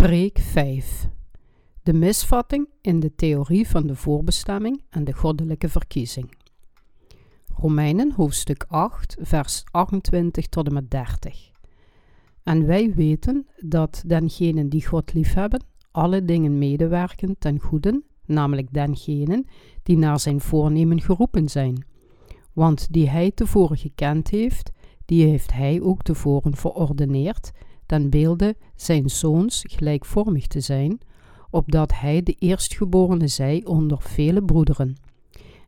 Preek 5 De misvatting in de theorie van de voorbestemming en de goddelijke verkiezing. Romeinen hoofdstuk 8, vers 28 tot en met 30. En wij weten dat dengenen die God liefhebben, alle dingen medewerken ten goede, namelijk dengenen die naar zijn voornemen geroepen zijn. Want die hij tevoren gekend heeft, die heeft hij ook tevoren verordeneerd ten beelde zijn zoons gelijkvormig te zijn, opdat hij de eerstgeborene zij onder vele broederen.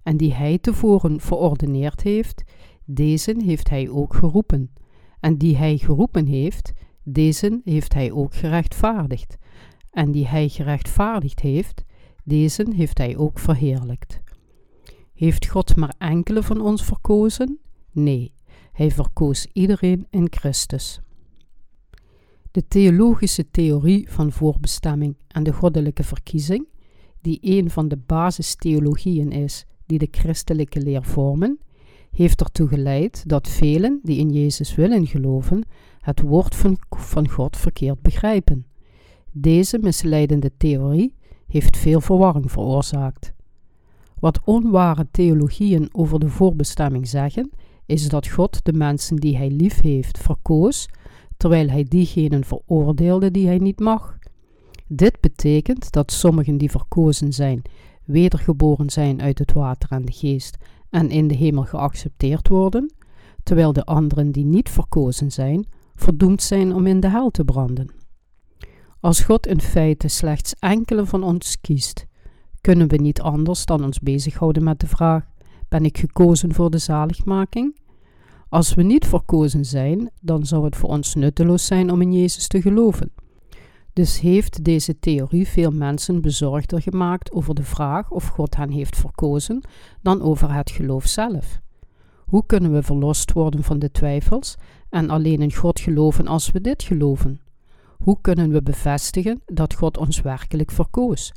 En die hij tevoren verordeneerd heeft, deze heeft hij ook geroepen. En die hij geroepen heeft, deze heeft hij ook gerechtvaardigd. En die hij gerechtvaardigd heeft, deze heeft hij ook verheerlijkt. Heeft God maar enkele van ons verkozen? Nee, hij verkoos iedereen in Christus. De theologische theorie van voorbestemming en de goddelijke verkiezing, die een van de basistheologieën is die de christelijke leer vormen, heeft ertoe geleid dat velen die in Jezus willen geloven, het woord van, God verkeerd begrijpen. Deze misleidende theorie heeft veel verwarring veroorzaakt. Wat onware theologieën over de voorbestemming zeggen, is dat God de mensen die hij lief heeft verkoos terwijl hij diegenen veroordeelde die hij niet mag. Dit betekent dat sommigen die verkozen zijn, wedergeboren zijn uit het water en de geest en in de hemel geaccepteerd worden, terwijl de anderen die niet verkozen zijn, verdoemd zijn om in de hel te branden. Als God in feite slechts enkele van ons kiest, kunnen we niet anders dan ons bezighouden met de vraag: ben ik gekozen voor de zaligmaking? Als we niet verkozen zijn, dan zou het voor ons nutteloos zijn om in Jezus te geloven. Dus heeft deze theorie veel mensen bezorgder gemaakt over de vraag of God hen heeft verkozen dan over het geloof zelf. Hoe kunnen we verlost worden van de twijfels en alleen in God geloven als we dit geloven? Hoe kunnen we bevestigen dat God ons werkelijk verkoos?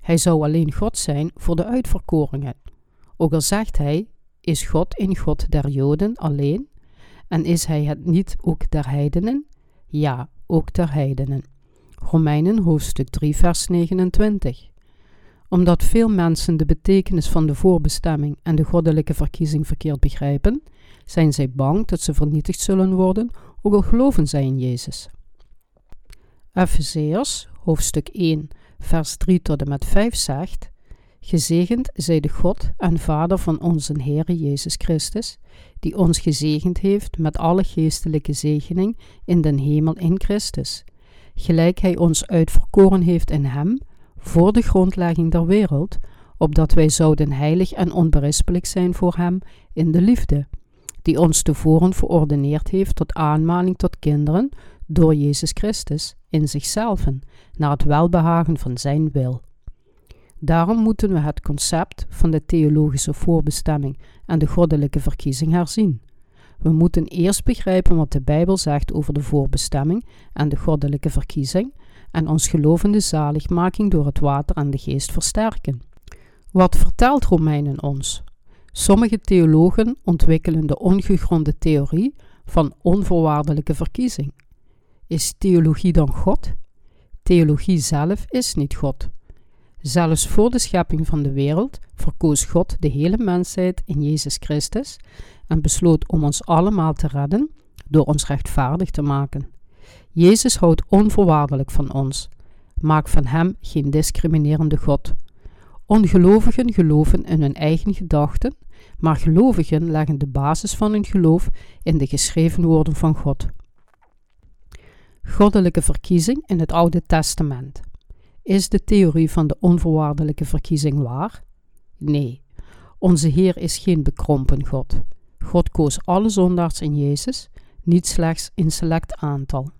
Hij zou alleen God zijn voor de uitverkoringen. Ook al zegt hij: is God in God der Joden alleen? En is hij het niet ook der heidenen? Ja, ook der heidenen. Romeinen hoofdstuk 3 vers 29. Omdat veel mensen de betekenis van de voorbestemming en de goddelijke verkiezing verkeerd begrijpen, zijn zij bang dat ze vernietigd zullen worden, ook al geloven zij in Jezus. Efezeërs hoofdstuk 1 vers 3 tot en met 5 zegt Gezegend zij de God en Vader van onze Heer Jezus Christus, die ons gezegend heeft met alle geestelijke zegening in den hemel in Christus, gelijk Hij ons uitverkoren heeft in Hem, voor de grondlegging der wereld, opdat wij zouden heilig en onberispelijk zijn voor Hem in de liefde, die ons tevoren verordeneerd heeft tot aanmaning tot kinderen door Jezus Christus in zichzelf, naar het welbehagen van Zijn wil Daarom moeten we het concept van de theologische voorbestemming en de goddelijke verkiezing herzien. We moeten eerst begrijpen wat de Bijbel zegt over de voorbestemming en de goddelijke verkiezing en ons gelovende zaligmaking door het water en de geest versterken. Wat vertelt Romeinen ons? Sommige theologen ontwikkelen de ongegronde theorie van onvoorwaardelijke verkiezing. Is theologie dan God? Theologie zelf is niet God. Zelfs voor de schepping van de wereld verkoos God de hele mensheid in Jezus Christus en besloot om ons allemaal te redden door ons rechtvaardig te maken. Jezus houdt onvoorwaardelijk van ons. Maak van Hem geen discriminerende God. Ongelovigen geloven in hun eigen gedachten, maar gelovigen leggen de basis van hun geloof in de geschreven woorden van God. Goddelijke verkiezing in het Oude Testament. Is de theorie van de onvoorwaardelijke verkiezing waar? Nee, onze Heer is geen bekrompen God. God koos alle zondaars in Jezus, niet slechts een select aantal.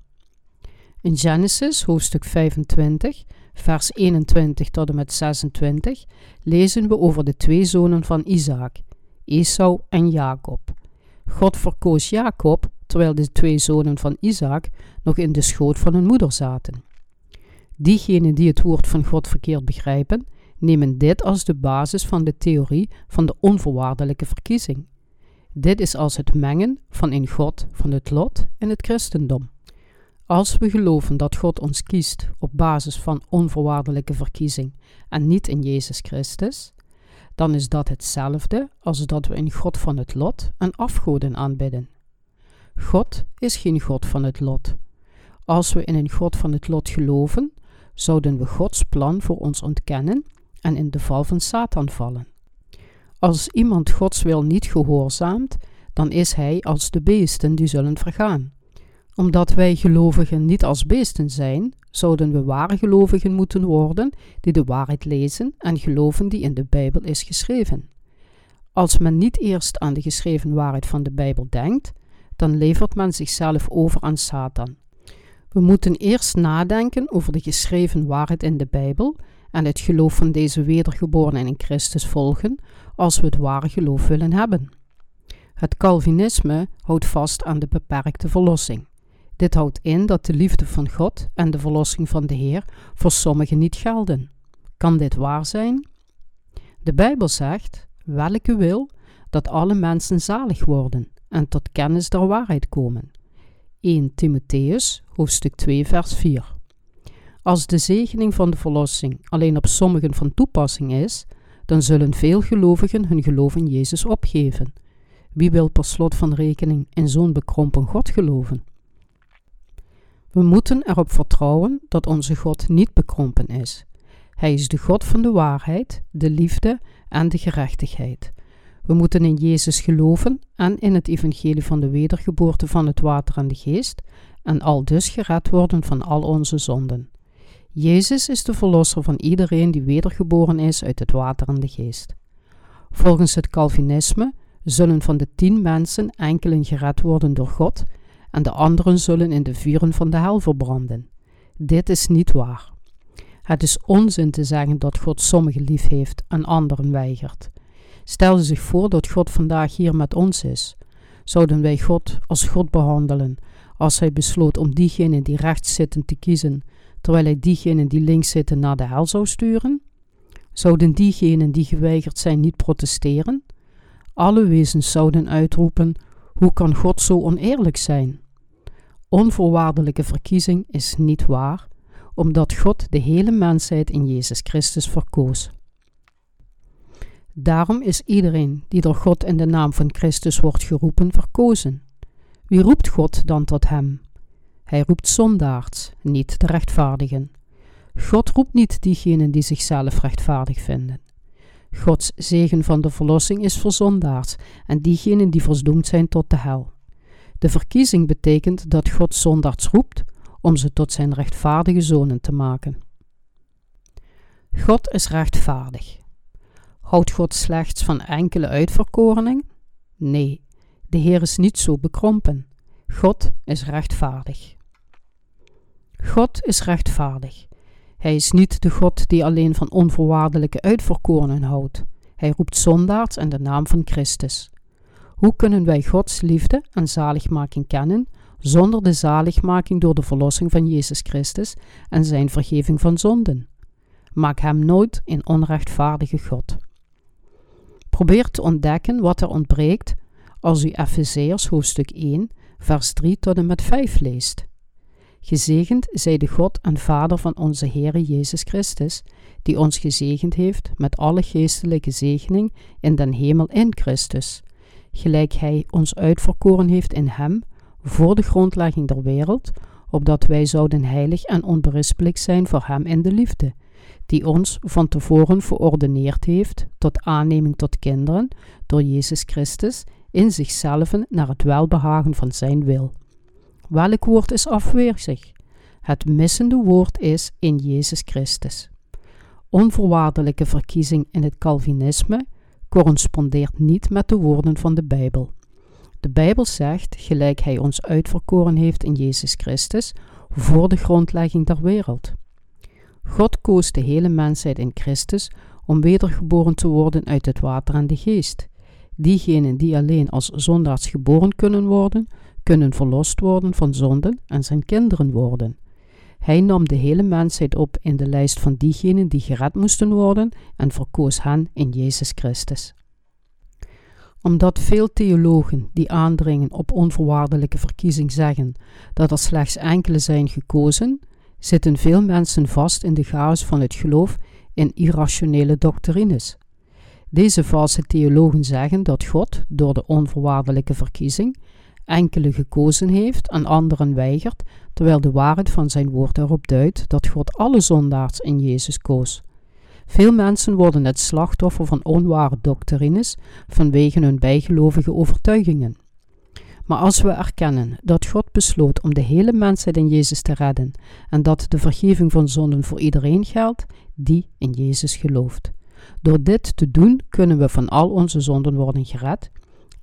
In Genesis hoofdstuk 25, vers 21 tot en met 26 lezen we over de twee zonen van Isaac, Esau en Jacob. God verkoos Jacob terwijl de twee zonen van Isaac nog in de schoot van hun moeder zaten. Diegenen die het woord van God verkeerd begrijpen, nemen dit als de basis van de theorie van de onvoorwaardelijke verkiezing. Dit is als het mengen van een God van het lot en het christendom. Als we geloven dat God ons kiest op basis van onvoorwaardelijke verkiezing en niet in Jezus Christus, dan is dat hetzelfde als dat we een God van het lot en afgoden aanbidden. God is geen God van het lot. Als we in een God van het lot geloven, zouden we Gods plan voor ons ontkennen en in de val van Satan vallen. Als iemand Gods wil niet gehoorzaamt, dan is hij als de beesten die zullen vergaan. Omdat wij gelovigen niet als beesten zijn, zouden we ware gelovigen moeten worden die de waarheid lezen en geloven die in de Bijbel is geschreven. Als men niet eerst aan de geschreven waarheid van de Bijbel denkt, dan levert men zichzelf over aan Satan. We moeten eerst nadenken over de geschreven waarheid in de Bijbel en het geloof van deze wedergeborenen in Christus volgen als we het ware geloof willen hebben. Het Calvinisme houdt vast aan de beperkte verlossing. Dit houdt in dat de liefde van God en de verlossing van de Heer voor sommigen niet gelden. Kan dit waar zijn? De Bijbel zegt: welke wil dat alle mensen zalig worden en tot kennis der waarheid komen. 1 Timotheus, hoofdstuk 2, vers 4. Als de zegening van de verlossing alleen op sommigen van toepassing is, dan zullen veel gelovigen hun geloof in Jezus opgeven. Wie wil per slot van rekening in zo'n bekrompen God geloven? We moeten erop vertrouwen dat onze God niet bekrompen is. Hij is de God van de waarheid, de liefde en de gerechtigheid. We moeten in Jezus geloven en in het evangelie van de wedergeboorte van het water en de geest en al dus gered worden van al onze zonden. Jezus is de verlosser van iedereen die wedergeboren is uit het water en de geest. Volgens het Calvinisme zullen van de tien mensen enkelen gered worden door God en de anderen zullen in de vuren van de hel verbranden. Dit is niet waar. Het is onzin te zeggen dat God sommigen lief heeft en anderen weigert. Stel zich voor dat God vandaag hier met ons is. Zouden wij God als God behandelen als hij besloot om diegenen die rechts zitten te kiezen, terwijl hij diegenen die links zitten naar de hel zou sturen? Zouden diegenen die geweigerd zijn niet protesteren? Alle wezens zouden uitroepen: Hoe kan God zo oneerlijk zijn? Onvoorwaardelijke verkiezing is niet waar, omdat God de hele mensheid in Jezus Christus verkoos. Daarom is iedereen die door God in de naam van Christus wordt geroepen, verkozen. Wie roept God dan tot hem? Hij roept zondaards, niet de rechtvaardigen. God roept niet diegenen die zichzelf rechtvaardig vinden. Gods zegen van de verlossing is voor zondaars en diegenen die versdoemd zijn tot de hel. De verkiezing betekent dat God zondaards roept om ze tot zijn rechtvaardige zonen te maken. God is rechtvaardig. Houdt God slechts van enkele uitverkorenen? Nee, de Heer is niet zo bekrompen. God is rechtvaardig. God is rechtvaardig. Hij is niet de God die alleen van onvoorwaardelijke uitverkorenen houdt. Hij roept zondaars in de naam van Christus. Hoe kunnen wij Gods liefde en zaligmaking kennen zonder de zaligmaking door de verlossing van Jezus Christus en zijn vergeving van zonden? Maak hem nooit een onrechtvaardige God. Probeer te ontdekken wat er ontbreekt als u Efezeërs hoofdstuk 1, vers 3 tot en met 5 leest. Gezegend zij de God en Vader van onze Heere Jezus Christus, die ons gezegend heeft met alle geestelijke zegening in den hemel in Christus, gelijk Hij ons uitverkoren heeft in Hem, voor de grondlegging der wereld, opdat wij zouden heilig en onberispelijk zijn voor Hem in de liefde, die ons van tevoren verordeneerd heeft tot aanneming tot kinderen door Jezus Christus in zichzelf naar het welbehagen van Zijn wil. Welk woord is afwezig? Het missende woord is in Jezus Christus. Onvoorwaardelijke verkiezing in het Calvinisme correspondeert niet met de woorden van de Bijbel. De Bijbel zegt, gelijk Hij ons uitverkoren heeft in Jezus Christus, voor de grondlegging der wereld. God koos de hele mensheid in Christus om wedergeboren te worden uit het water en de geest. Diegenen die alleen als zondaars geboren kunnen worden, kunnen verlost worden van zonden en zijn kinderen worden. Hij nam de hele mensheid op in de lijst van diegenen die gered moesten worden en verkoos hen in Jezus Christus. Omdat veel theologen die aandringen op onvoorwaardelijke verkiezing zeggen dat er slechts enkele zijn gekozen, zitten veel mensen vast in de chaos van het geloof in irrationele doctrines. Deze valse theologen zeggen dat God door de onvoorwaardelijke verkiezing enkele gekozen heeft en anderen weigert, terwijl de waarheid van zijn woord erop duidt dat God alle zondaars in Jezus koos. Veel mensen worden het slachtoffer van onware doctrines vanwege hun bijgelovige overtuigingen. Maar als we erkennen dat God besloot om de hele mensheid in Jezus te redden en dat de vergeving van zonden voor iedereen geldt die in Jezus gelooft. Door dit te doen kunnen we van al onze zonden worden gered,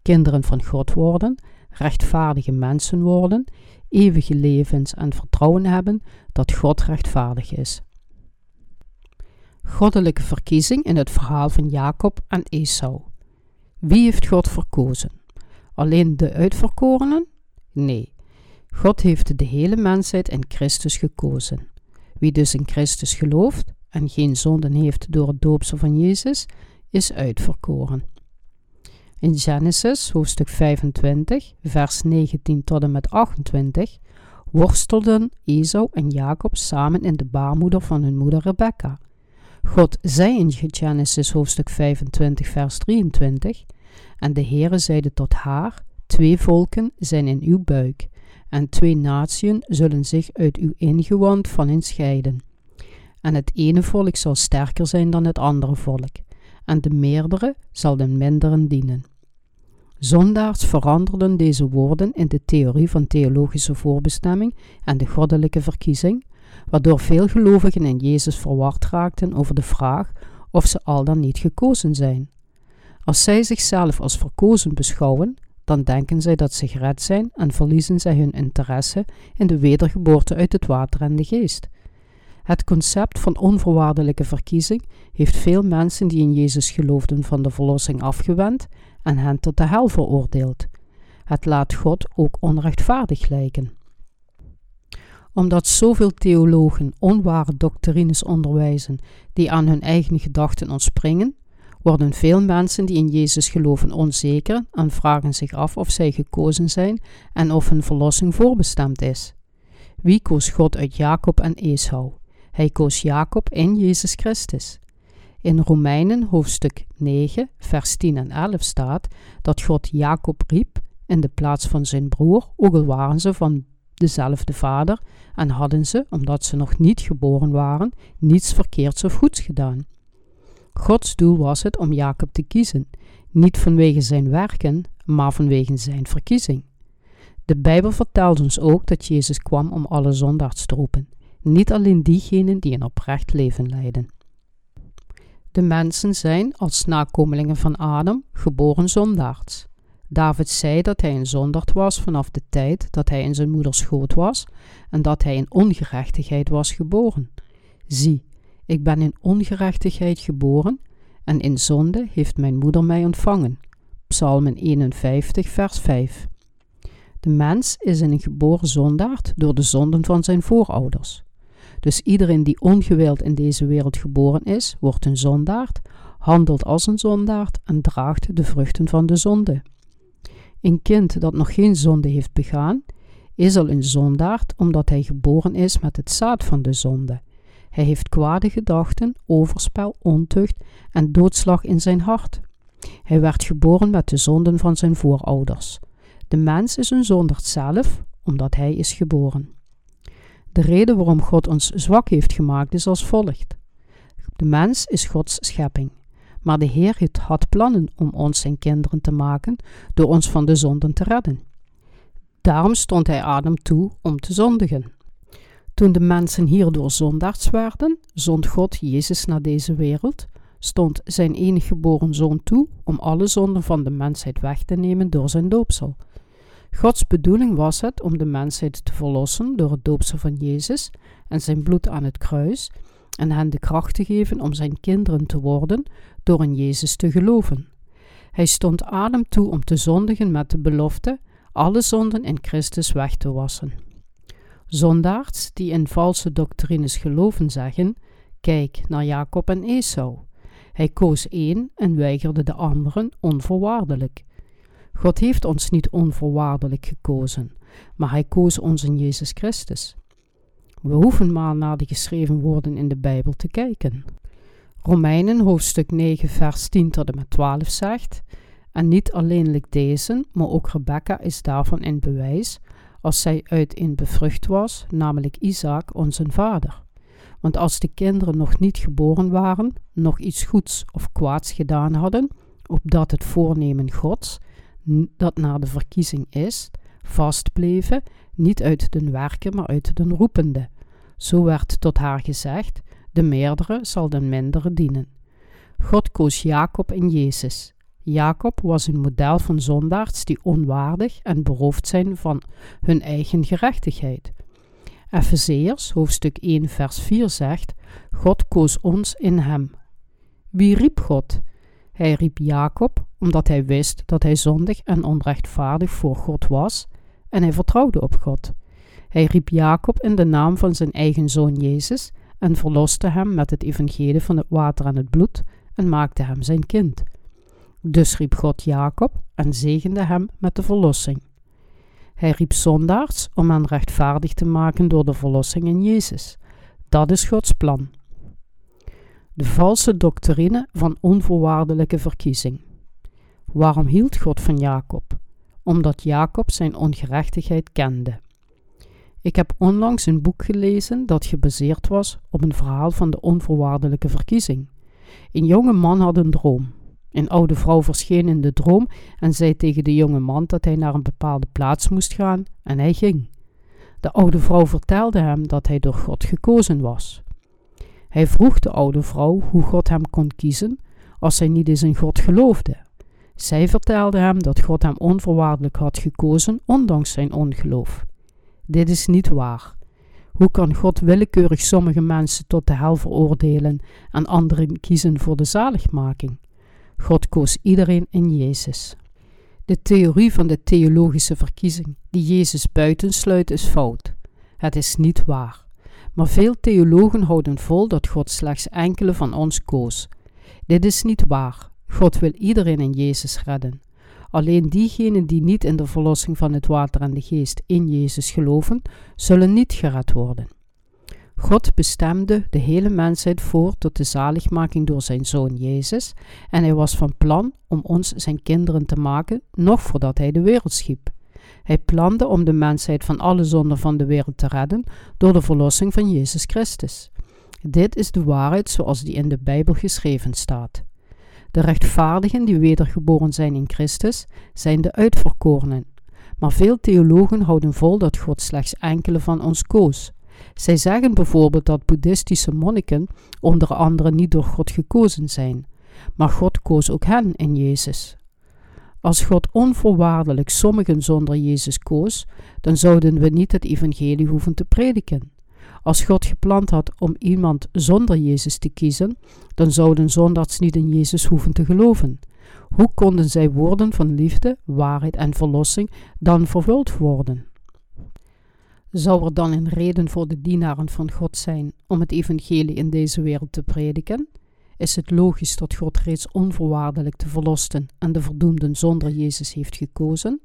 kinderen van God worden, rechtvaardige mensen worden, eeuwige levens en vertrouwen hebben dat God rechtvaardig is. Goddelijke verkiezing in het verhaal van Jacob en Esau. Wie heeft God verkozen? Alleen de uitverkorenen? Nee. God heeft de hele mensheid in Christus gekozen. Wie dus in Christus gelooft en geen zonden heeft door het doopsel van Jezus, is uitverkoren. In Genesis hoofdstuk 25, vers 19 tot en met 28 worstelden Esau en Jacob samen in de baarmoeder van hun moeder Rebekka. God zei in Genesis hoofdstuk 25, vers 23: En de Heere zeide tot haar: Twee volken zijn in uw buik, en twee natieën zullen zich uit uw ingewand van hen scheiden. En het ene volk zal sterker zijn dan het andere volk, en de meerdere zal den minderen dienen. Zondaars veranderden deze woorden in de theorie van theologische voorbestemming en de goddelijke verkiezing, waardoor veel gelovigen in Jezus verward raakten over de vraag of ze al dan niet gekozen zijn. Als zij zichzelf als verkozen beschouwen, dan denken zij dat ze gered zijn en verliezen zij hun interesse in de wedergeboorte uit het water en de geest. Het concept van onvoorwaardelijke verkiezing heeft veel mensen die in Jezus geloofden van de verlossing afgewend en hen tot de hel veroordeeld. Het laat God ook onrechtvaardig lijken omdat zoveel theologen onware doctrines onderwijzen die aan hun eigen gedachten ontspringen, worden veel mensen die in Jezus geloven onzeker en vragen zich af of zij gekozen zijn en of hun verlossing voorbestemd is. Wie koos God uit Jacob en Esau? Hij koos Jacob in Jezus Christus. In Romeinen hoofdstuk 9, vers 10 en 11 staat dat God Jacob riep in de plaats van zijn broer, ook al waren ze van dezelfde vader en hadden ze, omdat ze nog niet geboren waren, niets verkeerds of goeds gedaan. Gods doel was het om Jacob te kiezen, niet vanwege zijn werken, maar vanwege zijn verkiezing. De Bijbel vertelt ons ook dat Jezus kwam om alle zondaars te roepen, niet alleen diegenen die een oprecht leven leiden. De mensen zijn, als nakomelingen van Adam, geboren zondaars. David zei dat hij een zondaard was vanaf de tijd dat hij in zijn moeders schoot was en dat hij in ongerechtigheid was geboren. Zie, ik ben in ongerechtigheid geboren en in zonde heeft mijn moeder mij ontvangen. Psalmen 51, vers 5. De mens is een geboren zondaard door de zonden van zijn voorouders. Dus iedereen die ongewild in deze wereld geboren is, wordt een zondaard, handelt als een zondaard en draagt de vruchten van de zonde. Een kind dat nog geen zonde heeft begaan, is al een zondaard omdat hij geboren is met het zaad van de zonde. Hij heeft kwade gedachten, overspel, ontucht en doodslag in zijn hart. Hij werd geboren met de zonden van zijn voorouders. De mens is een zondaard zelf, omdat hij is geboren. De reden waarom God ons zwak heeft gemaakt is als volgt. De mens is Gods schepping. Maar de Heer had plannen om ons zijn kinderen te maken door ons van de zonden te redden. Daarom stond hij Adam toe om te zondigen. Toen de mensen hierdoor zondaards werden, zond God Jezus naar deze wereld, stond zijn enige geboren zoon toe om alle zonden van de mensheid weg te nemen door zijn doopsel. Gods bedoeling was het om de mensheid te verlossen door het doopsel van Jezus en zijn bloed aan het kruis en hen de kracht te geven om zijn kinderen te worden door in Jezus te geloven. Hij stond Adam toe om te zondigen met de belofte alle zonden in Christus weg te wassen. Zondaards die in valse doctrines geloven zeggen: Kijk naar Jacob en Esau. Hij koos één en weigerde de anderen onvoorwaardelijk. God heeft ons niet onvoorwaardelijk gekozen, maar Hij koos ons in Jezus Christus. We hoeven maar naar de geschreven woorden in de Bijbel te kijken. Romeinen hoofdstuk 9, vers 10 tot en met 12 zegt: En niet alleenlijk deze, maar ook Rebecca is daarvan in bewijs, als zij uit een bevrucht was, namelijk Isaac, onze vader. Want als de kinderen nog niet geboren waren, nog iets goeds of kwaads gedaan hadden, opdat het voornemen Gods, dat naar de verkiezing is, vastbleven, niet uit den werken, maar uit den roepende. Zo werd tot haar gezegd: de meerdere zal den mindere dienen. God koos Jacob en Jezus. Jacob was een model van zondaars die onwaardig en beroofd zijn van hun eigen gerechtigheid. Efezeërs hoofdstuk 1 vers 4 zegt: God koos ons in hem. Wie riep God? Hij riep Jacob omdat hij wist dat hij zondig en onrechtvaardig voor God was en hij vertrouwde op God. Hij riep Jacob in de naam van zijn eigen zoon Jezus en verloste hem met het evangelie van het water en het bloed en maakte hem zijn kind. Dus riep God Jacob en zegende hem met de verlossing. Hij riep zondaars om hen rechtvaardig te maken door de verlossing in Jezus. Dat is Gods plan. De valse doctrine van onvoorwaardelijke verkiezing. Waarom hield God van Jacob? Omdat Jacob zijn ongerechtigheid kende. Ik heb onlangs een boek gelezen dat gebaseerd was op een verhaal van de onvoorwaardelijke verkiezing. Een jonge man had een droom. Een oude vrouw verscheen in de droom en zei tegen de jonge man dat hij naar een bepaalde plaats moest gaan en hij ging. De oude vrouw vertelde hem dat hij door God gekozen was. Hij vroeg de oude vrouw hoe God hem kon kiezen als hij niet eens in God geloofde. Zij vertelde hem dat God hem onvoorwaardelijk had gekozen, ondanks zijn ongeloof. Dit is niet waar. Hoe kan God willekeurig sommige mensen tot de hel veroordelen en anderen kiezen voor de zaligmaking? God koos iedereen in Jezus. De theorie van de theologische verkiezing die Jezus buitensluit is fout. Het is niet waar. Maar veel theologen houden vol dat God slechts enkele van ons koos. Dit is niet waar. God wil iedereen in Jezus redden. Alleen diegenen die niet in de verlossing van het water en de geest in Jezus geloven, zullen niet gered worden. God bestemde de hele mensheid voor tot de zaligmaking door zijn zoon Jezus en hij was van plan om ons zijn kinderen te maken nog voordat hij de wereld schiep. Hij plande om de mensheid van alle zonden van de wereld te redden door de verlossing van Jezus Christus. Dit is de waarheid zoals die in de Bijbel geschreven staat. De rechtvaardigen die wedergeboren zijn in Christus zijn de uitverkorenen. Maar veel theologen houden vol dat God slechts enkele van ons koos. Zij zeggen bijvoorbeeld dat boeddhistische monniken onder andere niet door God gekozen zijn, maar God koos ook hen in Jezus. Als God onvoorwaardelijk sommigen zonder Jezus koos, dan zouden we niet het evangelie hoeven te prediken. Als God gepland had om iemand zonder Jezus te kiezen, dan zouden zondaars niet in Jezus hoeven te geloven. Hoe konden zij woorden van liefde, waarheid en verlossing dan vervuld worden? Zou er dan een reden voor de dienaren van God zijn om het evangelie in deze wereld te prediken? Is het logisch dat God reeds onvoorwaardelijk de verlosten en de verdoemden zonder Jezus heeft gekozen?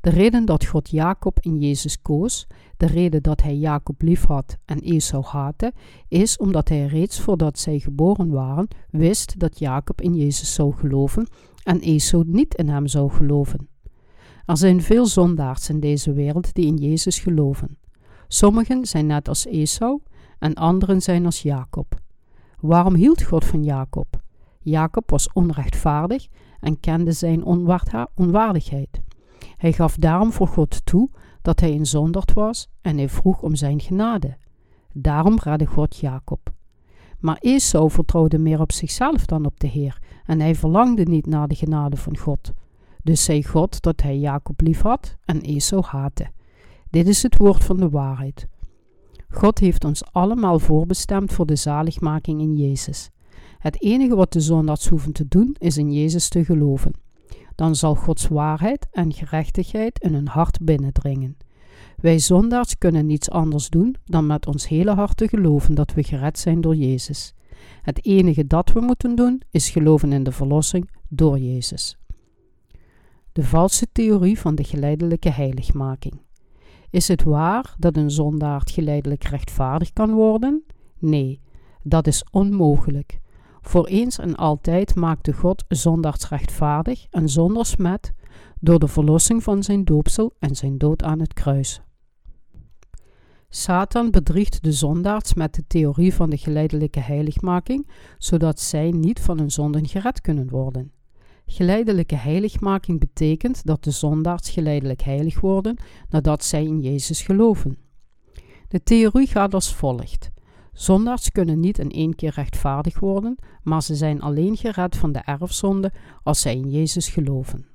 De reden dat God Jacob in Jezus koos, de reden dat hij Jacob liefhad en Esau haatte, is omdat hij reeds voordat zij geboren waren wist dat Jacob in Jezus zou geloven en Esau niet in hem zou geloven. Er zijn veel zondaars in deze wereld die in Jezus geloven. Sommigen zijn net als Esau en anderen zijn als Jacob. Waarom hield God van Jacob? Jacob was onrechtvaardig en kende zijn onwaardigheid. Hij gaf daarom voor God toe dat hij een zonderd was en hij vroeg om zijn genade. Daarom redde God Jacob. Maar Esau vertrouwde meer op zichzelf dan op de Heer en hij verlangde niet naar de genade van God. Dus zei God dat hij Jacob liefhad en Esau haatte. Dit is het woord van de waarheid. God heeft ons allemaal voorbestemd voor de zaligmaking in Jezus. Het enige wat de zondaars hoeven te doen is in Jezus te geloven dan zal Gods waarheid en gerechtigheid in hun hart binnendringen. Wij zondaars kunnen niets anders doen dan met ons hele hart te geloven dat we gered zijn door Jezus. Het enige dat we moeten doen is geloven in de verlossing door Jezus. De valse theorie van de geleidelijke heiligmaking. Is het waar dat een zondaard geleidelijk rechtvaardig kan worden? Nee, dat is onmogelijk. Voor eens en altijd maakte God zondaards rechtvaardig en zonder smet door de verlossing van zijn doopsel en zijn dood aan het kruis. Satan bedriegt de zondaards met de theorie van de geleidelijke heiligmaking, zodat zij niet van hun zonden gered kunnen worden. Geleidelijke heiligmaking betekent dat de zondaards geleidelijk heilig worden nadat zij in Jezus geloven. De theorie gaat als volgt. Zondaars kunnen niet in één keer rechtvaardig worden, maar ze zijn alleen gered van de erfzonde als zij in Jezus geloven.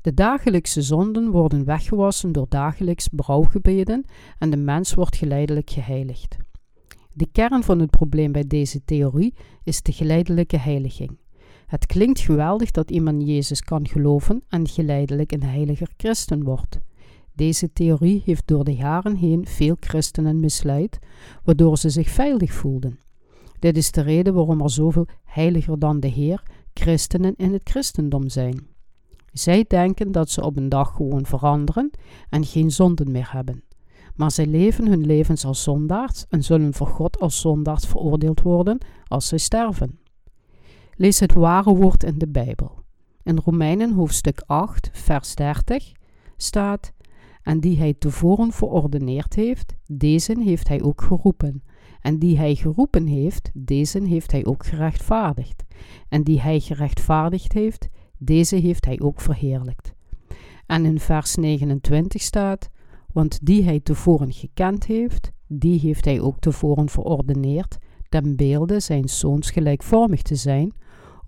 De dagelijkse zonden worden weggewassen door dagelijks brouwgebeden en de mens wordt geleidelijk geheiligd. De kern van het probleem bij deze theorie is de geleidelijke heiliging. Het klinkt geweldig dat iemand Jezus kan geloven en geleidelijk een heiliger christen wordt. Deze theorie heeft door de jaren heen veel christenen misleid, waardoor ze zich veilig voelden. Dit is de reden waarom er zoveel heiliger dan de Heer christenen in het christendom zijn. Zij denken dat ze op een dag gewoon veranderen en geen zonden meer hebben. Maar zij leven hun levens als zondaars en zullen voor God als zondaars veroordeeld worden als zij sterven. Lees het ware woord in de Bijbel. In Romeinen hoofdstuk 8, vers 30 staat: En die hij tevoren verordeneerd heeft, deze heeft hij ook geroepen. En die hij geroepen heeft, deze heeft hij ook gerechtvaardigd. En die hij gerechtvaardigd heeft, deze heeft hij ook verheerlijkt. En in vers 29 staat: Want die hij tevoren gekend heeft, die heeft hij ook tevoren verordeneerd, ten beelde zijn zoons gelijkvormig te zijn,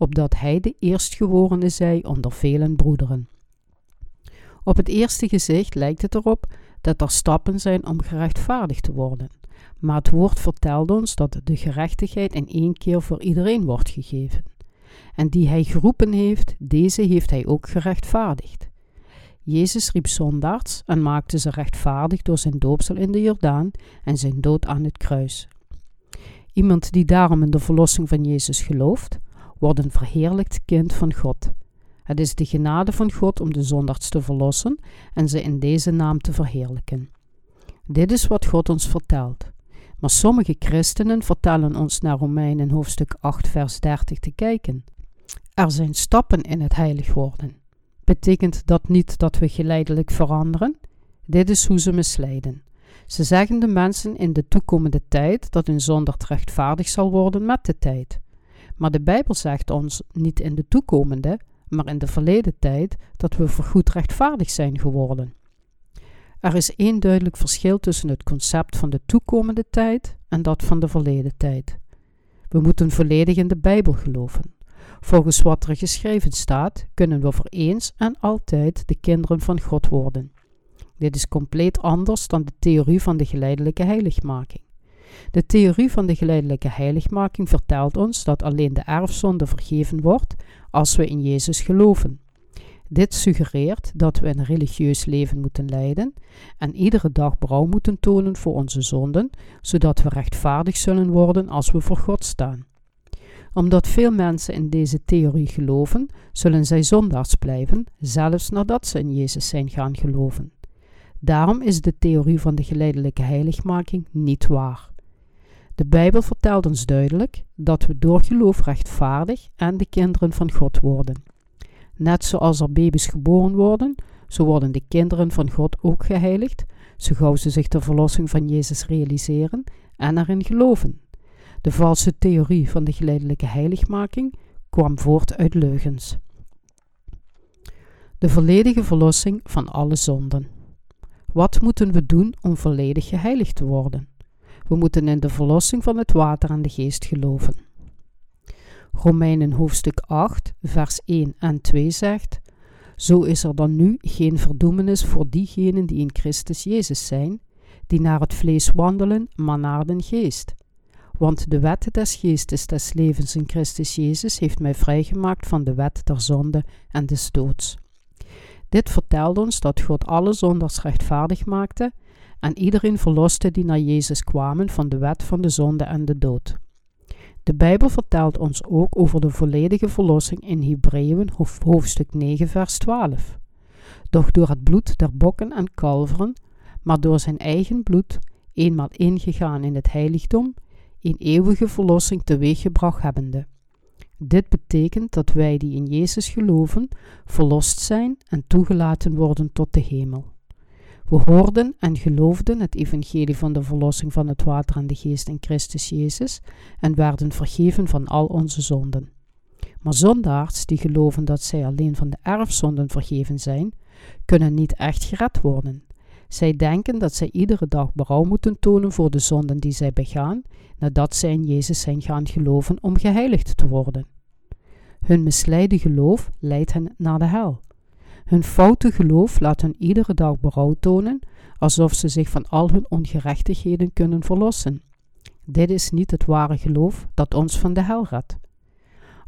opdat hij de eerstgeborene zij onder velen broederen. Op het eerste gezicht lijkt het erop dat er stappen zijn om gerechtvaardigd te worden, maar het woord vertelt ons dat de gerechtigheid in één keer voor iedereen wordt gegeven. En die hij geroepen heeft, deze heeft hij ook gerechtvaardigd. Jezus riep zondaars en maakte ze rechtvaardig door zijn doopsel in de Jordaan en zijn dood aan het kruis. Iemand die daarom in de verlossing van Jezus gelooft, wordt een verheerlijkt kind van God. Het is de genade van God om de zondaars te verlossen en ze in deze naam te verheerlijken. Dit is wat God ons vertelt. Maar sommige christenen vertellen ons naar Romeinen hoofdstuk 8 vers 30 te kijken. Er zijn stappen in het heilig worden. Betekent dat niet dat we geleidelijk veranderen? Dit is hoe ze misleiden. Ze zeggen de mensen in de toekomende tijd dat hun zonder rechtvaardig zal worden met de tijd. Maar de Bijbel zegt ons niet in de toekomende, maar in de verleden tijd dat we voorgoed rechtvaardig zijn geworden. Er is één duidelijk verschil tussen het concept van de toekomende tijd en dat van de verleden tijd. We moeten volledig in de Bijbel geloven. Volgens wat er geschreven staat, kunnen we voor eens en altijd de kinderen van God worden. Dit is compleet anders dan de theorie van de geleidelijke heiligmaking. De theorie van de geleidelijke heiligmaking vertelt ons dat alleen de erfzonde vergeven wordt als we in Jezus geloven. Dit suggereert dat we een religieus leven moeten leiden en iedere dag brouw moeten tonen voor onze zonden, zodat we rechtvaardig zullen worden als we voor God staan. Omdat veel mensen in deze theorie geloven, zullen zij zondaars blijven, zelfs nadat ze in Jezus zijn gaan geloven. Daarom is de theorie van de geleidelijke heiligmaking niet waar. De Bijbel vertelt ons duidelijk dat we door geloof rechtvaardig en de kinderen van God worden. Net zoals er baby's geboren worden, zo worden de kinderen van God ook geheiligd, zo gauw ze zich de verlossing van Jezus realiseren en erin geloven. De valse theorie van de geleidelijke heiligmaking kwam voort uit leugens. De volledige verlossing van alle zonden. Wat moeten we doen om volledig geheiligd te worden? We moeten in de verlossing van het water en de geest geloven. Romeinen hoofdstuk 8, vers 1 en 2 zegt: Zo is er dan nu geen verdoemenis voor diegenen die in Christus Jezus zijn, die naar het vlees wandelen, maar naar den geest. Want de wet des geestes des levens in Christus Jezus heeft mij vrijgemaakt van de wet der zonde en des doods. Dit vertelt ons dat God alle zonders rechtvaardig maakte en iedereen verloste die naar Jezus kwamen van de wet van de zonde en de dood. De Bijbel vertelt ons ook over de volledige verlossing in Hebreeën hoofdstuk 9 vers 12. doch door het bloed der bokken en kalveren, maar door zijn eigen bloed, eenmaal ingegaan in het heiligdom, een eeuwige verlossing teweeggebracht hebbende. Dit betekent dat wij die in Jezus geloven, verlost zijn en toegelaten worden tot de hemel. We hoorden en geloofden het evangelie van de verlossing van het water en de geest in Christus Jezus en werden vergeven van al onze zonden. Maar zondaars die geloven dat zij alleen van de erfzonden vergeven zijn, kunnen niet echt gered worden. Zij denken dat zij iedere dag berouw moeten tonen voor de zonden die zij begaan, nadat zij in Jezus zijn gaan geloven om geheiligd te worden. Hun misleide geloof leidt hen naar de hel. Hun foute geloof laat hen iedere dag berouw tonen, alsof ze zich van al hun ongerechtigheden kunnen verlossen. Dit is niet het ware geloof dat ons van de hel redt.